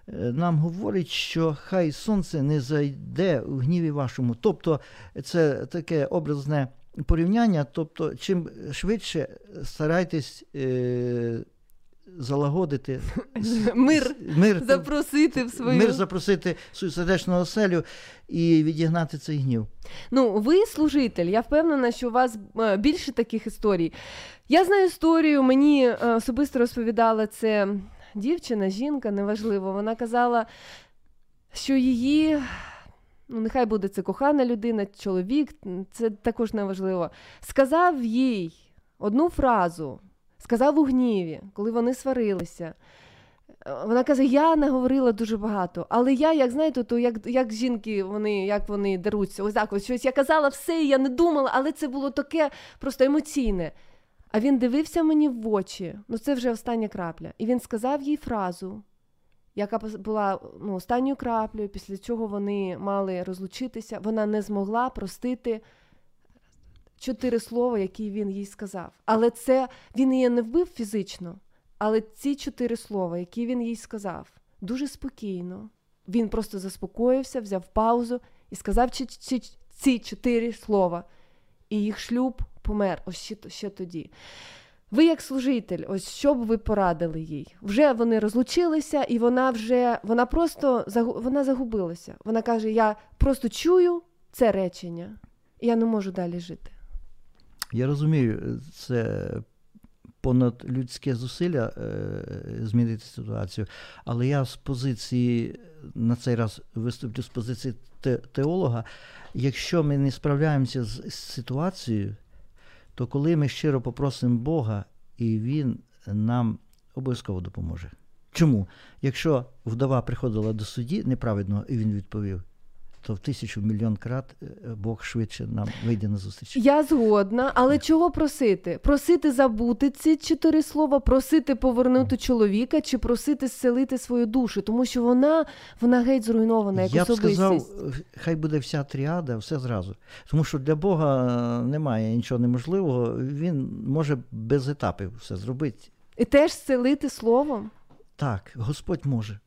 е, Нам говорить, що хай сонце не зайде в гніві вашому. Тобто це таке образне порівняння. Тобто, чим швидше старайтесь е, залагодити Мир мир, запросити в свою. мир запросити свою сердечну оселю і відігнати цей гнів. Ну, ви служитель. Я впевнена, що у вас е, більше таких історій. Я знаю історію, мені е, особисто розповідала це дівчина, жінка, неважливо. Вона казала, що її, ну нехай буде це кохана людина, чоловік, це також неважливо. Сказав їй одну фразу, сказав у гніві, коли вони сварилися. Вона каже: я наговорила дуже багато, але я, як знаєте, то як, як жінки, вони як вони деруться, ось так ось щось. Я казала все, я не думала, але це було таке просто емоційне. А він дивився мені в очі. Ну це вже остання крапля. І він сказав їй фразу, яка була ну, останньою краплею, після чого вони мали розлучитися. Вона не змогла простити чотири слова, які він їй сказав. Але це він її не вбив фізично. Але ці чотири слова, які він їй сказав, дуже спокійно. Він просто заспокоївся, взяв паузу і сказав ці, чотири слова. І їх шлюб помер ось ще, ще тоді. Ви, як служитель, ось що б ви порадили їй? Вже вони розлучилися, і вона вже вона просто вона загубилася. Вона каже: Я просто чую це речення, і я не можу далі жити. Я розумію, це понад людське зусилля е, змінити ситуацію, але я з позиції на цей раз виступлю з позиції те- теолога. Якщо ми не справляємося з ситуацією, то коли ми щиро попросимо Бога, і Він нам обов'язково допоможе. Чому? Якщо вдова приходила до судді неправедного, і він відповів, то в тисячу мільйон крат е, Бог швидше нам вийде на зустріч. Я згодна, але чого просити? Просити забути ці чотири слова, просити повернути чоловіка чи просити зцілити свою душу, тому що вона, вона геть зруйнована як Я б сказав, хай буде вся тріада, все зразу. Тому що для Бога е, немає нічого неможливого, він може без етапів все зробити. І теж зцілити словом. Так, Господь може.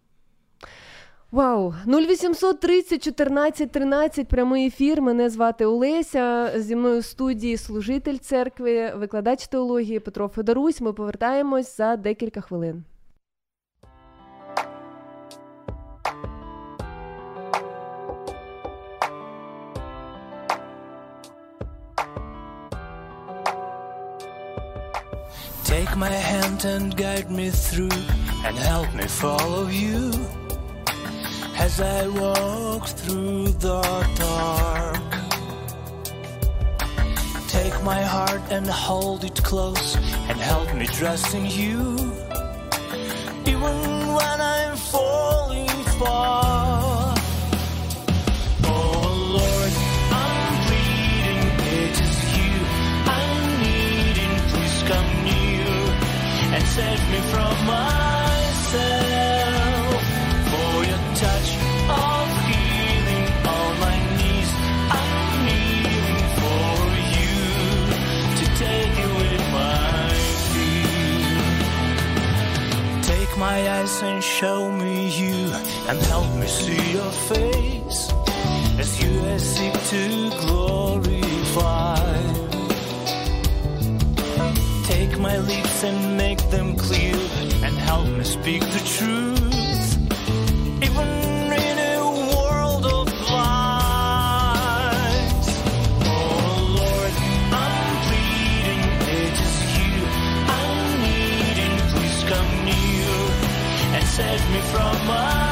Вау, 0800 30 14 13, прямий ефір. Мене звати Олеся. Зі мною в студії служитель церкви, викладач теології Петро Федорусь. Ми повертаємось за декілька хвилин. Take my hand and guide me through and help me follow you as I walk through the dark. Take my heart and hold it close and help me trust in you even when I'm falling far. Oh Lord, I'm pleading, my eyes and show me you and help me see your face as you seek to glorify. Take my lips and make them clear and help me speak the truth. save me from my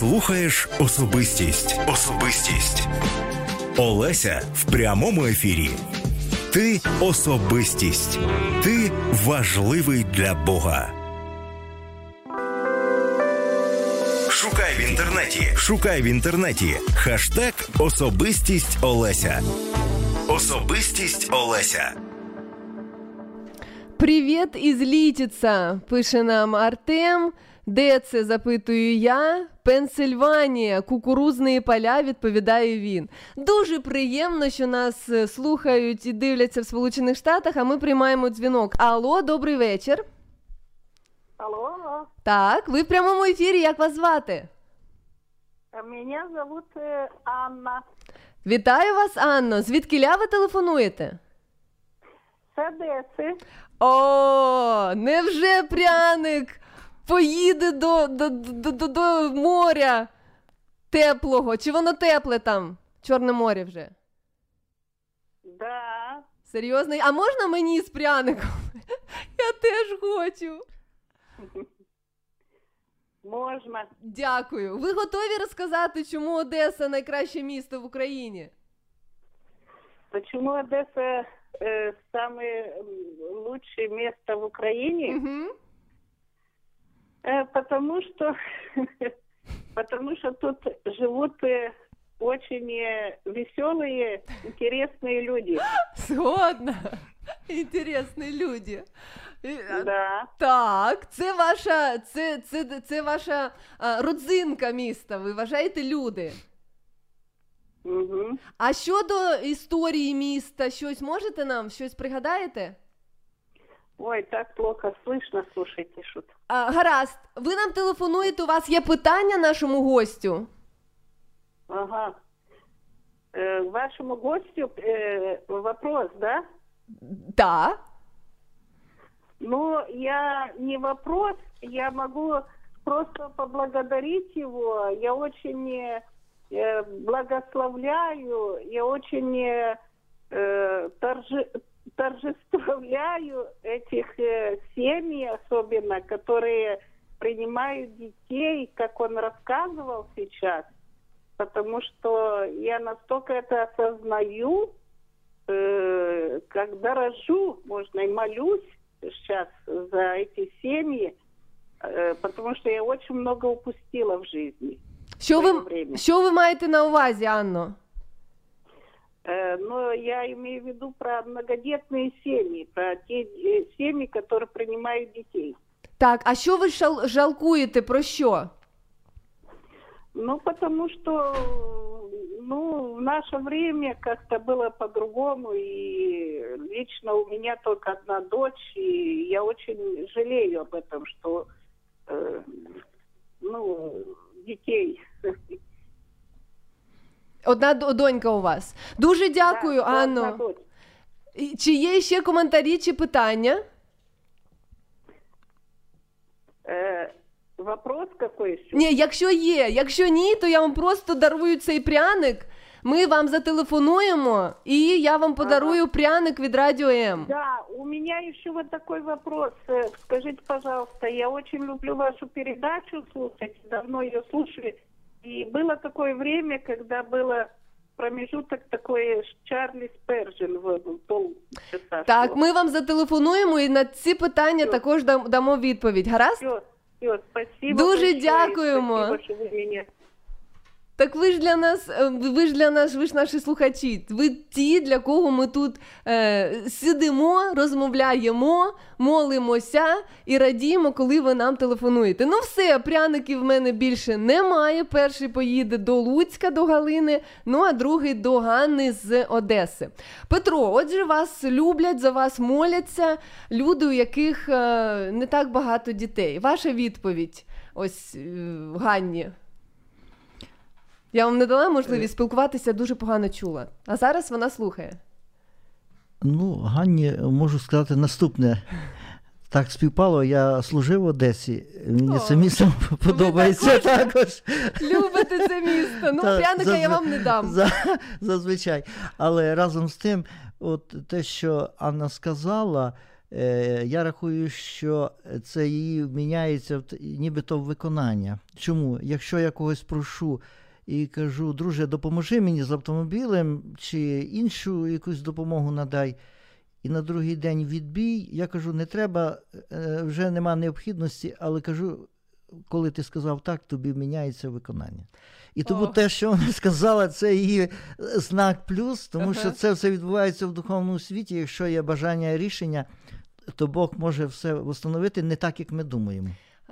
слухаєш особистість. Особистість. Олеся в прямому ефірі. Ти особистість. Ти важливий для Бога. Шукай в інтернеті. Шукай в інтернеті. Хаштег Особистість Олеся. Особистість Олеся. Привіт із Літіца, пише нам Артем. Де це запитую я? Пенсильванія, кукурузні поля, відповідає він. Дуже приємно, що нас е, слухають і дивляться в Сполучених Штатах, а ми приймаємо дзвінок. Алло, добрий вечір. Алло, Так, ви в прямому ефірі, як вас звати? меня зовут э, Анна. Вітаю вас, Анно. Звідкиля ви телефонуєте? Одессы. О, невже пряник поїде до, до, до, до, до моря теплого? Чи воно тепле там? Чорне море вже. Да. Серйозно? А можна мені з пряником? Я теж хочу. Можно. Дякую. Ви готові розказати, чому Одеса найкраще місто в Україні? Почему Одесса э, самое м, лучшее место в Украине? Мгм. Э, потому что потому что тут живут э, очень веселые, интересные люди. Згодна. Інтересні люди. І, а, Да. Так, це ваша, це, це, це ваша а, родзинка міста. Ви вважаєте люди. Мгм. А щодо історії міста, щось можете нам? Щось пригадаєте? Ой, так плохо слышно, слушайте, что А, гаразд, ви нам телефонуєте, у вас є питання нашому гостю? Ага. Э, вашему гостю э, вопрос, да? Да. Ну, я не вопрос, я могу просто поблагодарить его. Я очень э, благословляю, я очень э, торже- торжествляю этих э, семей, особенно, которые принимают детей, как он рассказывал сейчас, потому что я настолько это осознаю, э, когда рожу, можно и молюсь сейчас за эти семьи, э, потому что я очень много упустила в жизни. Що Своє ви, время. що ви маєте на увазі, Анно? Э, Но я имею в виду про многодетные семьи, про те э, семьи, которые принимают детей. Так, а що ви шал- жалкуєте про що? Ну, потому что, ну, в наше время как-то было по-другому, и лично у меня только одна дочь, и я очень жалею об этом, что, э, ну, детей. Одна донька у вас. Дуже дякую, Да, Анно. Чи є ще коментарі чи питання? Э, вопрос какой? Ні, якщо є, якщо ні, то я вам просто дарую цей пряник. Ми вам зателефонуємо, і я вам подарую пряник від Радіо М. Да, у меня еще вот такой вопрос. Э, Скажите, пожалуйста, я очень люблю вашу передачу слушать, давно ее слушаю. И было такое время, когда было промежуток такой Чарли Спержин в в полчаса. Так, ми вам зателефонуємо і на ці питання Всё. також дам- дамо відповідь. Гаразд? Все, все, спасибо. Дуже большое, дякуємо. Спасибо, что вы меня так ви ж для нас, е, ви ж для нас, ви ж наші слухачі. Ви ті, для кого ми тут е, сидимо, розмовляємо, молимося і радіємо, коли ви нам телефонуєте. Ну все, пряників в мене більше немає. Перший поїде до Луцька, до Галини, ну а другий до Ганни з Одеси. Петро, отже, вас люблять, за вас моляться люди, у яких е, не так багато дітей. Ваша відповідь, ось е, Ганні. Я вам не дала можливість спілкуватися, дуже погано чула. А зараз вона слухає. Ну, Ганні можу сказати наступне. Так співпало, я служив в Одесі. Мені О, це місце подобається також. Любите це місто. Ну, Та, пряника я вам не дам. За, зазвичай. Але разом з тим, от те, що Анна сказала, е, я рахую, що це її міняється нібито в виконання. Чому? Якщо я когось прошу і кажу, друже, допоможи мені з автомобілем чи іншу якусь допомогу надай. І на другий день відбій, я кажу, не треба, е, вже нема необхідності, але кажу, коли ти сказав так, тобі міняється виконання. І тому О. те, що вона сказала, це її е, знак плюс, тому що це все відбувається в духовному світі. Якщо є бажання рішення, то Бог може все встановити не так, як ми думаємо.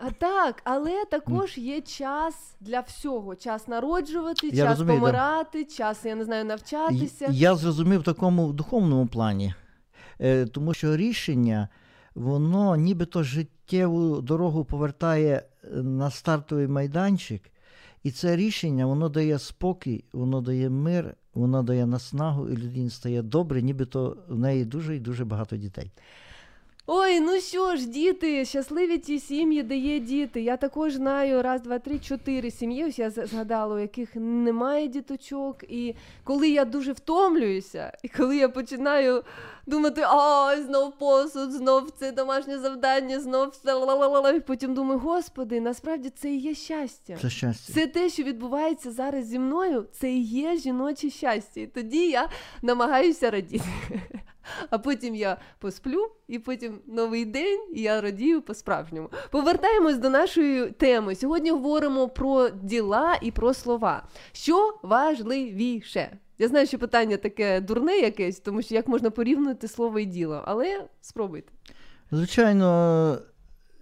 А так, але також є час для всього: час народжувати, Я час розумію, да. помирати, час, я не знаю, навчатися. Я зрозумів в такому духовному плані, Е, тому що рішення, воно нібито життєву дорогу повертає е, на стартовий майданчик, і це рішення воно дає спокій, воно дає мир, воно дає наснагу, і людині стає добре, нібито в неї дуже і дуже багато дітей. Ой, ну що ж, діти, щасливі ті сім'ї, де є діти. Я також знаю раз, два, три, чотири сім'ї. Ось я згадала, у яких немає діточок. І коли я дуже втомлююся, і коли я починаю думати, ой, знов посуд, знов це домашнє завдання, знов все ла-ла-ла-ла, і потім думаю, господи, насправді це і є щастя. Це щастя. Це те, що відбувається зараз зі мною, це і є жіноче щастя. І тоді я намагаюся радіти. А потім я посплю, і потім новий день, і я радію по-справжньому. Повертаємось до нашої теми. Сьогодні говоримо про діла і про слова. Що важливіше? Я знаю, що питання таке дурне якесь, тому що як можна порівнювати слово і діло, але спробуйте. Звичайно,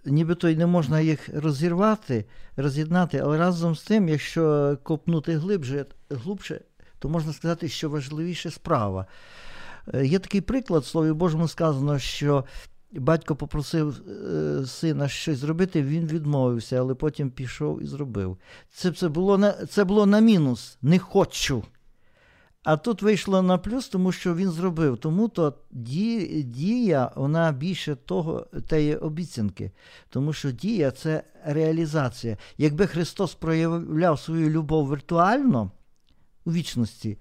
нібито й не можна їх розірвати, роз'єднати, але разом з тим, якщо копнути глибше, глибше, то можна сказати, що важливіше справа. Е, Є такий приклад, в Слові Божому сказано, що батько попросив е, сина щось зробити, він відмовився, але потім пішов і зробив. Це, це, було, на, це було на мінус, не хочу. А тут вийшло на плюс, тому що він зробив. Тому то ді- дія, вона більше того, тієї обіцянки. Тому що дія це реалізація. Якби Христос проявляв свою любов віртуально у вічності,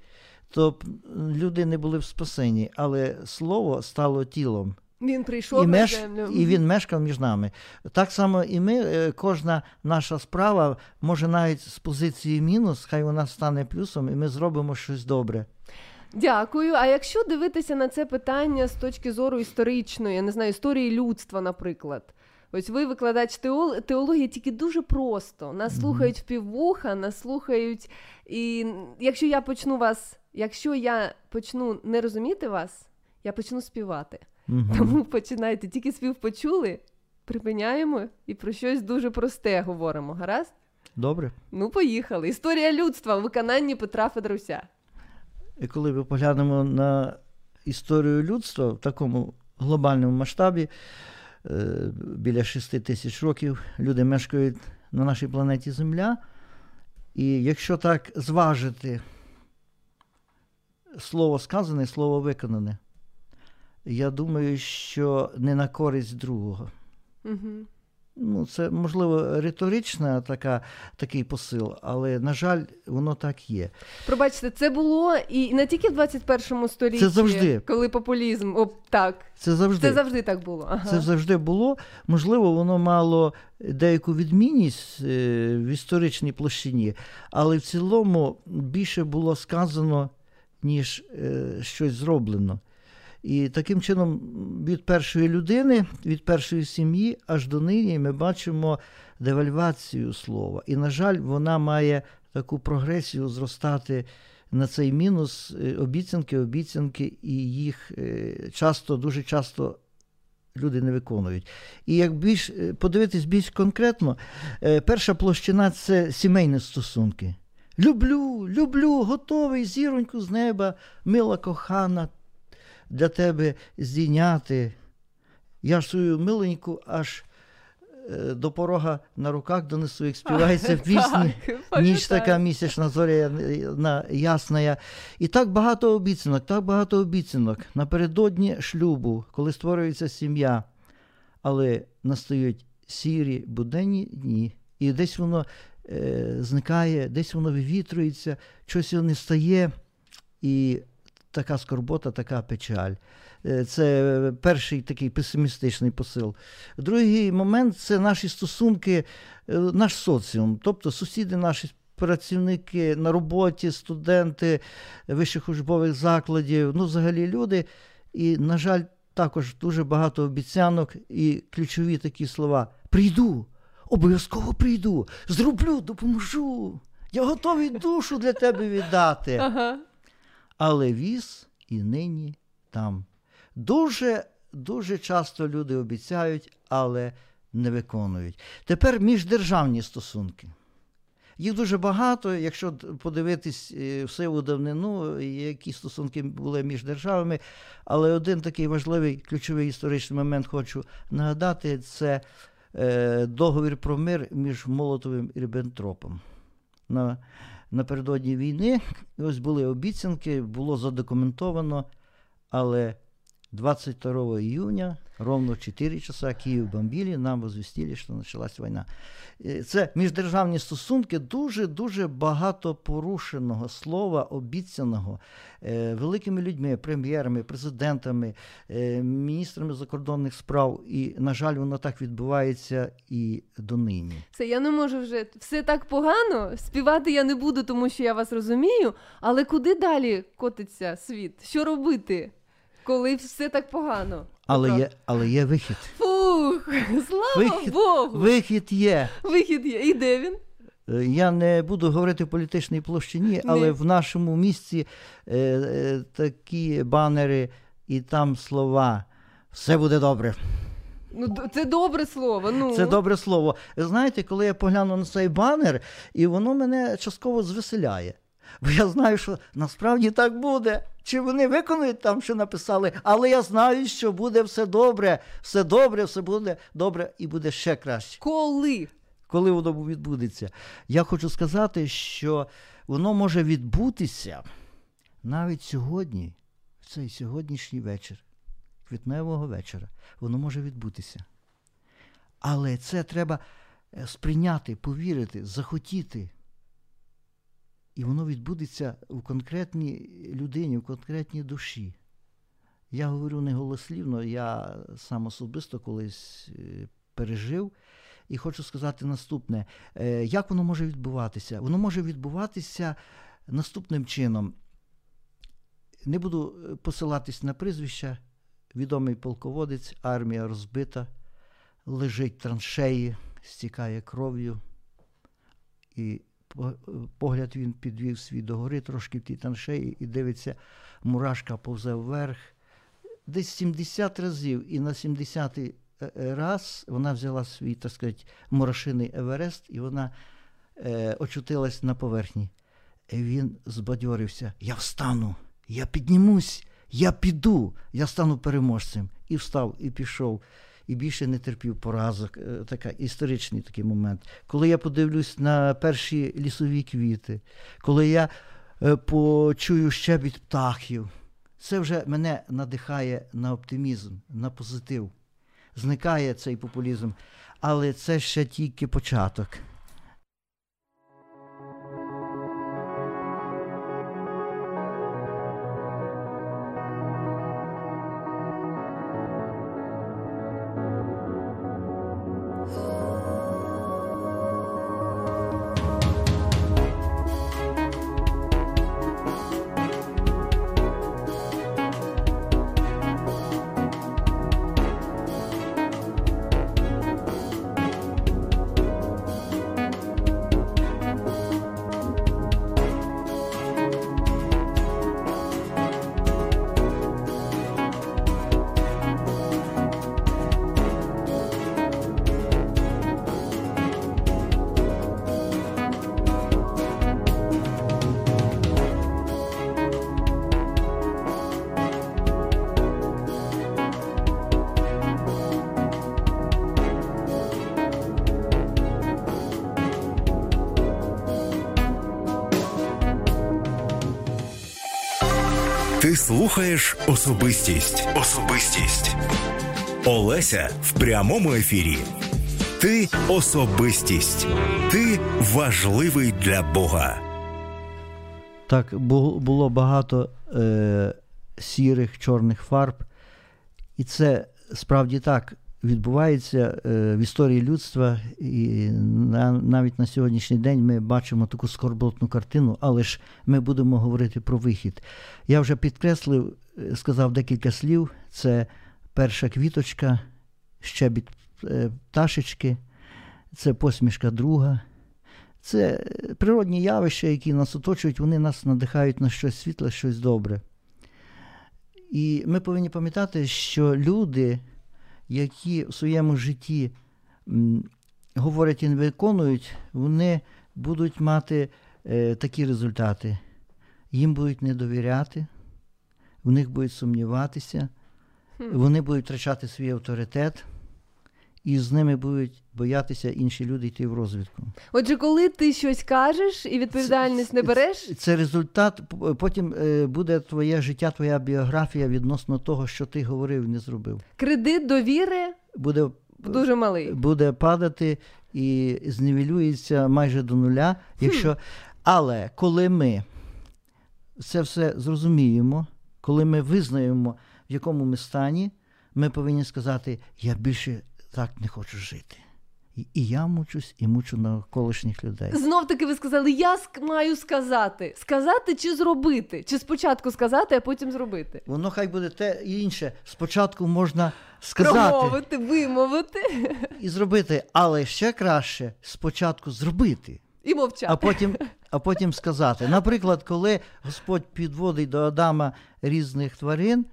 то люди не були в спасенні, але слово стало тілом. Він прийшов І, на меш... землю. і він мешкав між нами. Так само і ми, е, кожна наша справа може навіть з позиції мінус, хай вона стане плюсом, і ми зробимо щось добре. Дякую. А якщо дивитися на це питання з точки зору історичної, я не знаю, історії людства, наприклад. Ось ви викладач теол... теології тільки дуже просто. Нас слухають впіввуха, нас слухають. І якщо я почну вас, якщо я почну не розуміти вас, я почну співати. Мгм. Тому починайте. Тільки спів почули, припиняємо і про щось дуже просте говоримо. Гаразд? Добре. Ну, поїхали. Історія людства у виконанні Петра Федоруся. І коли ми поглянемо на історію людства в такому глобальному масштабі, е, біля 6 тисяч років люди мешкають на нашій планеті Земля. І якщо так зважити слово сказане, слово виконане, я думаю, що не на користь другого. Угу. Ну, це можливо риторична така, такий посил, але, на жаль, воно так є. Пробачте, це було і не тільки в 21 столітті, Це завжди. коли популізм. О, так, Це завжди. це завжди так було. Ага. Це завжди було. Можливо, воно мало деяку відмінність е, в історичній площині, але в цілому більше було сказано, ніж е, щось зроблено. І таким чином, від першої людини, від першої сім'ї аж до нині ми бачимо девальвацію слова. І, на жаль, вона має таку прогресію зростати на цей мінус е, обіцянки, обіцянки, і їх е, часто, дуже часто люди не виконують. І як більш подивитись більш конкретно, перша площина це сімейні стосунки. Люблю, люблю, готовий зіроньку з неба, мила кохана, для тебе здійняти. Я ж свою миленьку аж е, до порога на руках донесу, як співається. Так, Ніч така місячна зоря ясна. І так багато обіцянок, так багато обіцянок напередодні шлюбу, коли створюється сім'я, але настають сірі буденні дні, і десь воно е, зникає, десь воно вивітрується, щось не стає, і така скорбота, така печаль. Е, Це перший такий песимістичний посил. Другий момент це наші стосунки, е, наш соціум, тобто сусіди наші. Працівники на роботі, студенти вищих учбових закладів, ну, взагалі люди. І, на жаль, також дуже багато обіцянок і ключові такі слова: прийду, обов'язково прийду, зроблю, допоможу. Я готовий душу для тебе віддати. Ага. Але віз і нині там. Дуже, дуже часто люди обіцяють, але не виконують. Тепер міждержавні стосунки. Їх дуже багато, якщо подивитись е, в сиву давнину, які стосунки були між державами. Але один такий важливий ключовий історичний момент хочу нагадати: це договір про мир між Молотовим і Ріббентропом. На, напередодні війни ось були обіцянки, було задокументовано, але 22 июня, ровно 4 часа, Київ бомбили, нам возвістили, що почалась війна. Е, Це міждержавні стосунки, дуже-дуже багато порушеного слова, обіцяного е, великими людьми, прем'єрами, президентами, е, міністрами закордонних справ. І, на жаль, воно так відбувається і донині. Все, я не можу вже все так погано. Співати я не буду, тому що я вас розумію. Але куди далі котиться світ? Що робити, коли все так погано? Але є, але є вихід. Фух, слава Вихід, Богу! вихід є. Вихід є. І де він? Е, Я не буду говорити в політичній площині, але Ні. в нашому місті е, е, такі банери, і там слова. Все буде добре. Ну, це добре слово. Ну. Це добре слово. Знаєте, коли я погляну на цей банер, і воно мене частково звеселяє. Бо я знаю, що насправді так буде. Чи вони виконують там, що написали, але я знаю, що буде все добре, все добре, все буде добре і буде ще краще. Коли? Коли воно відбудеться? Я хочу сказати, що воно може відбутися навіть сьогодні, в цей сьогоднішній вечір, квітневого вечора. Воно може відбутися. Але це треба е, сприйняти, повірити, захотіти. І воно відбудеться в конкретній людині, в конкретній душі. Я говорю не голослівно, я сам особисто колись е, пережив. І хочу сказати наступне: Е, як воно може відбуватися? Воно може відбуватися наступним чином. Не буду е, посилатись на прізвища. Відомий полководець, армія розбита, лежить траншеї, стікає кров'ю. І погляд він підвів свій догори трошки в тій траншеї і дивиться, мурашка повзе вверх. Десь 70 разів, і на 70-й е, е, раз вона взяла свій, так сказати, мурашиний Еверест, і вона е, очутилась на поверхні. І він збадьорився: Я встану, я піднімусь, я піду, я стану переможцем. І встав, і пішов. І більше не терпів поразок. Е, Така історичний такий момент. Коли я подивлюсь на перші лісові квіти, коли я почую почую щебіт птахів, це вже мене надихає на оптимізм, на позитив. Зникає цей популізм, але це ще тільки початок. Слухаєш особистість. Особистість. Олеся в прямому ефірі. Ти особистість. Ти важливий для Бога. Так, було багато е, сірих, чорних фарб. І це справді так відбувається е, в історії людства. І навіть на сьогоднішній день ми бачимо таку скорботну картину, але ж ми будемо говорити про вихід. Я вже підкреслив, е, сказав декілька слів. Це перша квіточка, щебіт е, пташечки, це посмішка друга. Це природні явища, які нас оточують, вони нас надихають на щось світле, щось добре. І ми повинні пам'ятати, що люди, які в своєму житті говорять і не виконують, вони будуть мати е, такі результати. Їм будуть не довіряти, в них будуть сумніватися, вони будуть втрачати свій авторитет, і з ними будуть боятися інші люди йти в розвідку. Отже, коли ти щось кажеш і відповідальність не береш, Це результат, потім е, буде твоє життя, твоя біографія відносно того, що ти говорив і не зробив. кредит довіри Буде, дуже малий. буде падати і знівелюється майже до нуля. Якщо... Але коли ми це все зрозуміємо, коли ми визнаємо, в якому ми стані, ми повинні сказати: я більше так не хочу жити. І, і я мучусь, і мучу навколишніх людей. Знов таки ви сказали, я ск- маю сказати. Сказати чи зробити? Чи спочатку сказати, а потім зробити? Воно хай буде те і інше. Спочатку можна сказати Промовити, вимовити і зробити, але ще краще спочатку зробити, і мовчати. а потім, а потім сказати. Наприклад, коли Господь підводить до Адама різних тварин,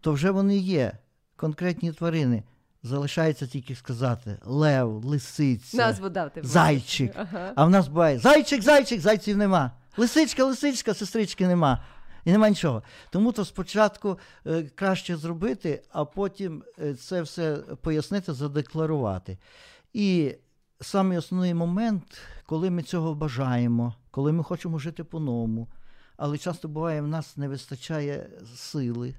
то вже вони є конкретні тварини. Залишається тільки сказати лев, лисиця, Назву дав ти. зайчик. Ага. А в нас буває зайчик, зайчик, зайців нема. Лисичка, лисичка, сестрички нема. І нема нічого. Тому то спочатку е, краще зробити, а потім е, це все пояснити, задекларувати. І самий основний момент, коли ми цього бажаємо, коли ми хочемо жити по-новому, але часто буває, в нас не вистачає сили,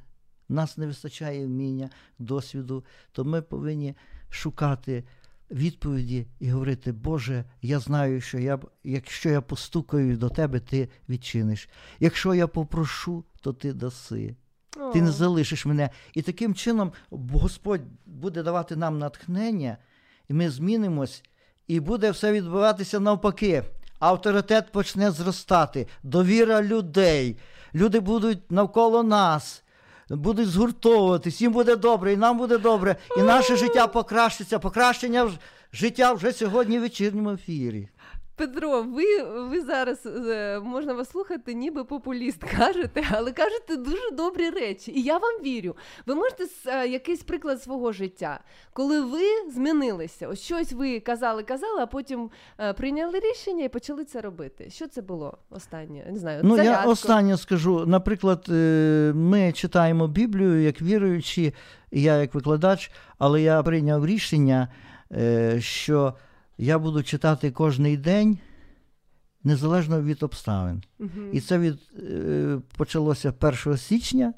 нас не вистачає вміння, досвіду, то ми повинні шукати відповіді і говорити, Боже, я знаю, що я, якщо я постукаю до тебе, ти відчиниш. Якщо я попрошу, то ти даси. Ти не залишиш мене. І таким чином Господь буде давати нам натхнення, і ми змінимось, і буде все відбуватися навпаки. Авторитет почне зростати, довіра людей. Люди будуть навколо нас, будуть згуртовуватись, їм буде добре, і нам буде добре, і наше життя покращиться. Покращення життя вже сьогодні в вечірньому ефірі. Петро, ви, ви зараз е, можна вас слухати, ніби популіст кажете, але кажете дуже добрі речі. І я вам вірю. Ви можете е, якийсь приклад свого життя, коли ви змінилися. Ось щось ви казали, казали, а потім е, прийняли рішення і почали це робити. Що це було останнє? Не знаю. Ну, я зарядку. останнє скажу. Наприклад, ми читаємо Біблію як віруючі, я як викладач, але я прийняв рішення, що я буду читати кожний день незалежно від обставин. Угу. І це від, е, почалося 1 січня,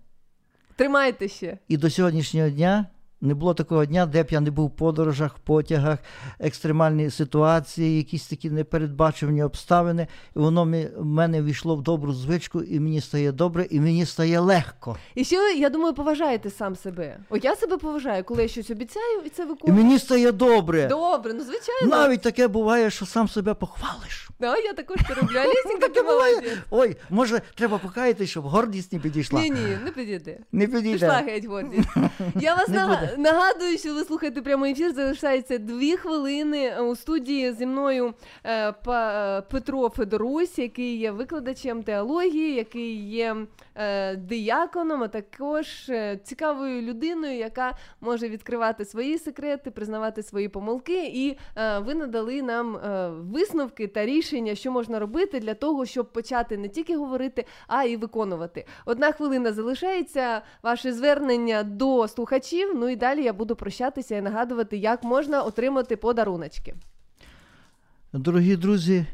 Тримайте ще. і до сьогоднішнього дня не було такого дня, де б я не був в подорожах, потягах, екстремальні ситуації, якісь такі непередбачувані обставини. І воно в мене війшло в добру звичку, і мені стає добре, і мені стає легко. І ще ви, я думаю, поважаєте сам себе. От я себе поважаю, коли я щось обіцяю, і це І виконую. мені стає добре. Добре, ну звичайно. Навіть таке буває, що сам себе похвалиш. Да, я також це роблю. Алісінька, ти молодець. Ой, може, треба покаяти, щоб гордість не підійшла. Ні, ні, не підійде. Не підійде. Пішла геть гордість. Я вас буде. Нагадую, що ви слухаєте прямий ефір. Залишається дві хвилини у студії зі мною е, па- Петро Федорусь, який є викладачем теології, який є е, дияконом, а також е, цікавою людиною, яка може відкривати свої секрети, признавати свої помилки. І е, ви надали нам е, висновки та рішення, що можна робити для того, щоб почати не тільки говорити, а й виконувати. Одна хвилина залишається. Ваше звернення до слухачів. Ну і далі я буду прощатися і нагадувати, як можна отримати подаруночки. Дорогі друзі,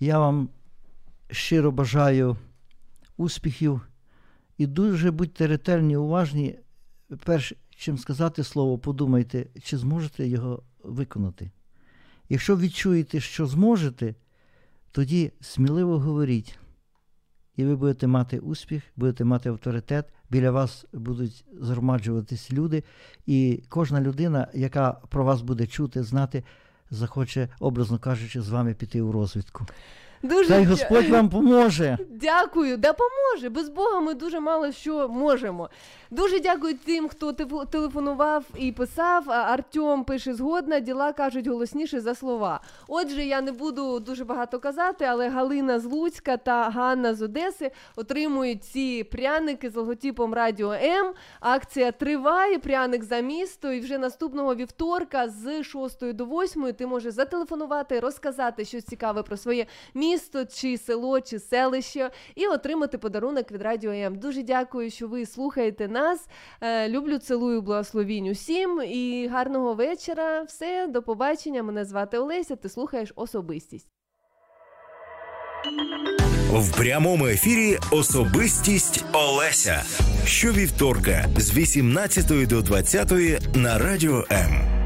я вам щиро бажаю успіхів І дуже будьте ретельні, уважні. Перш чим сказати слово, подумайте, чи зможете його виконати. Якщо відчуєте, що зможете, тоді сміливо говоріть. І ви будете мати успіх, будете мати авторитет, біля вас будуть згромаджуватись люди, і кожна людина, яка про вас буде чути, знати, захоче, образно кажучи, з вами піти у розвідку. Дуже Хай Господь вам поможе. Дякую, да поможе. Без Бога ми дуже мало що можемо. Дуже дякую тим, хто телефонував і писав. Артем пише згодна, діла кажуть голосніше за слова. Отже, я не буду дуже багато казати, але Галина з Луцька та Ганна з Одеси отримують ці пряники з логотипом Радіо М. Акція триває. Пряник за місто. І вже наступного вівторка з 6 до 8 ти можеш зателефонувати, розказати щось цікаве про своє місто, чи село, чи селище, і отримати подарунок від Радіо М. Дуже дякую, що ви слухаєте нас. Е, люблю, цілую, благословінь усім. І гарного вечора. Все, до побачення. Мене звати Олеся. Ти слухаєш особистість. В прямому ефірі Особистість Олеся. Щовівторка з 18 до 20 на радіо М.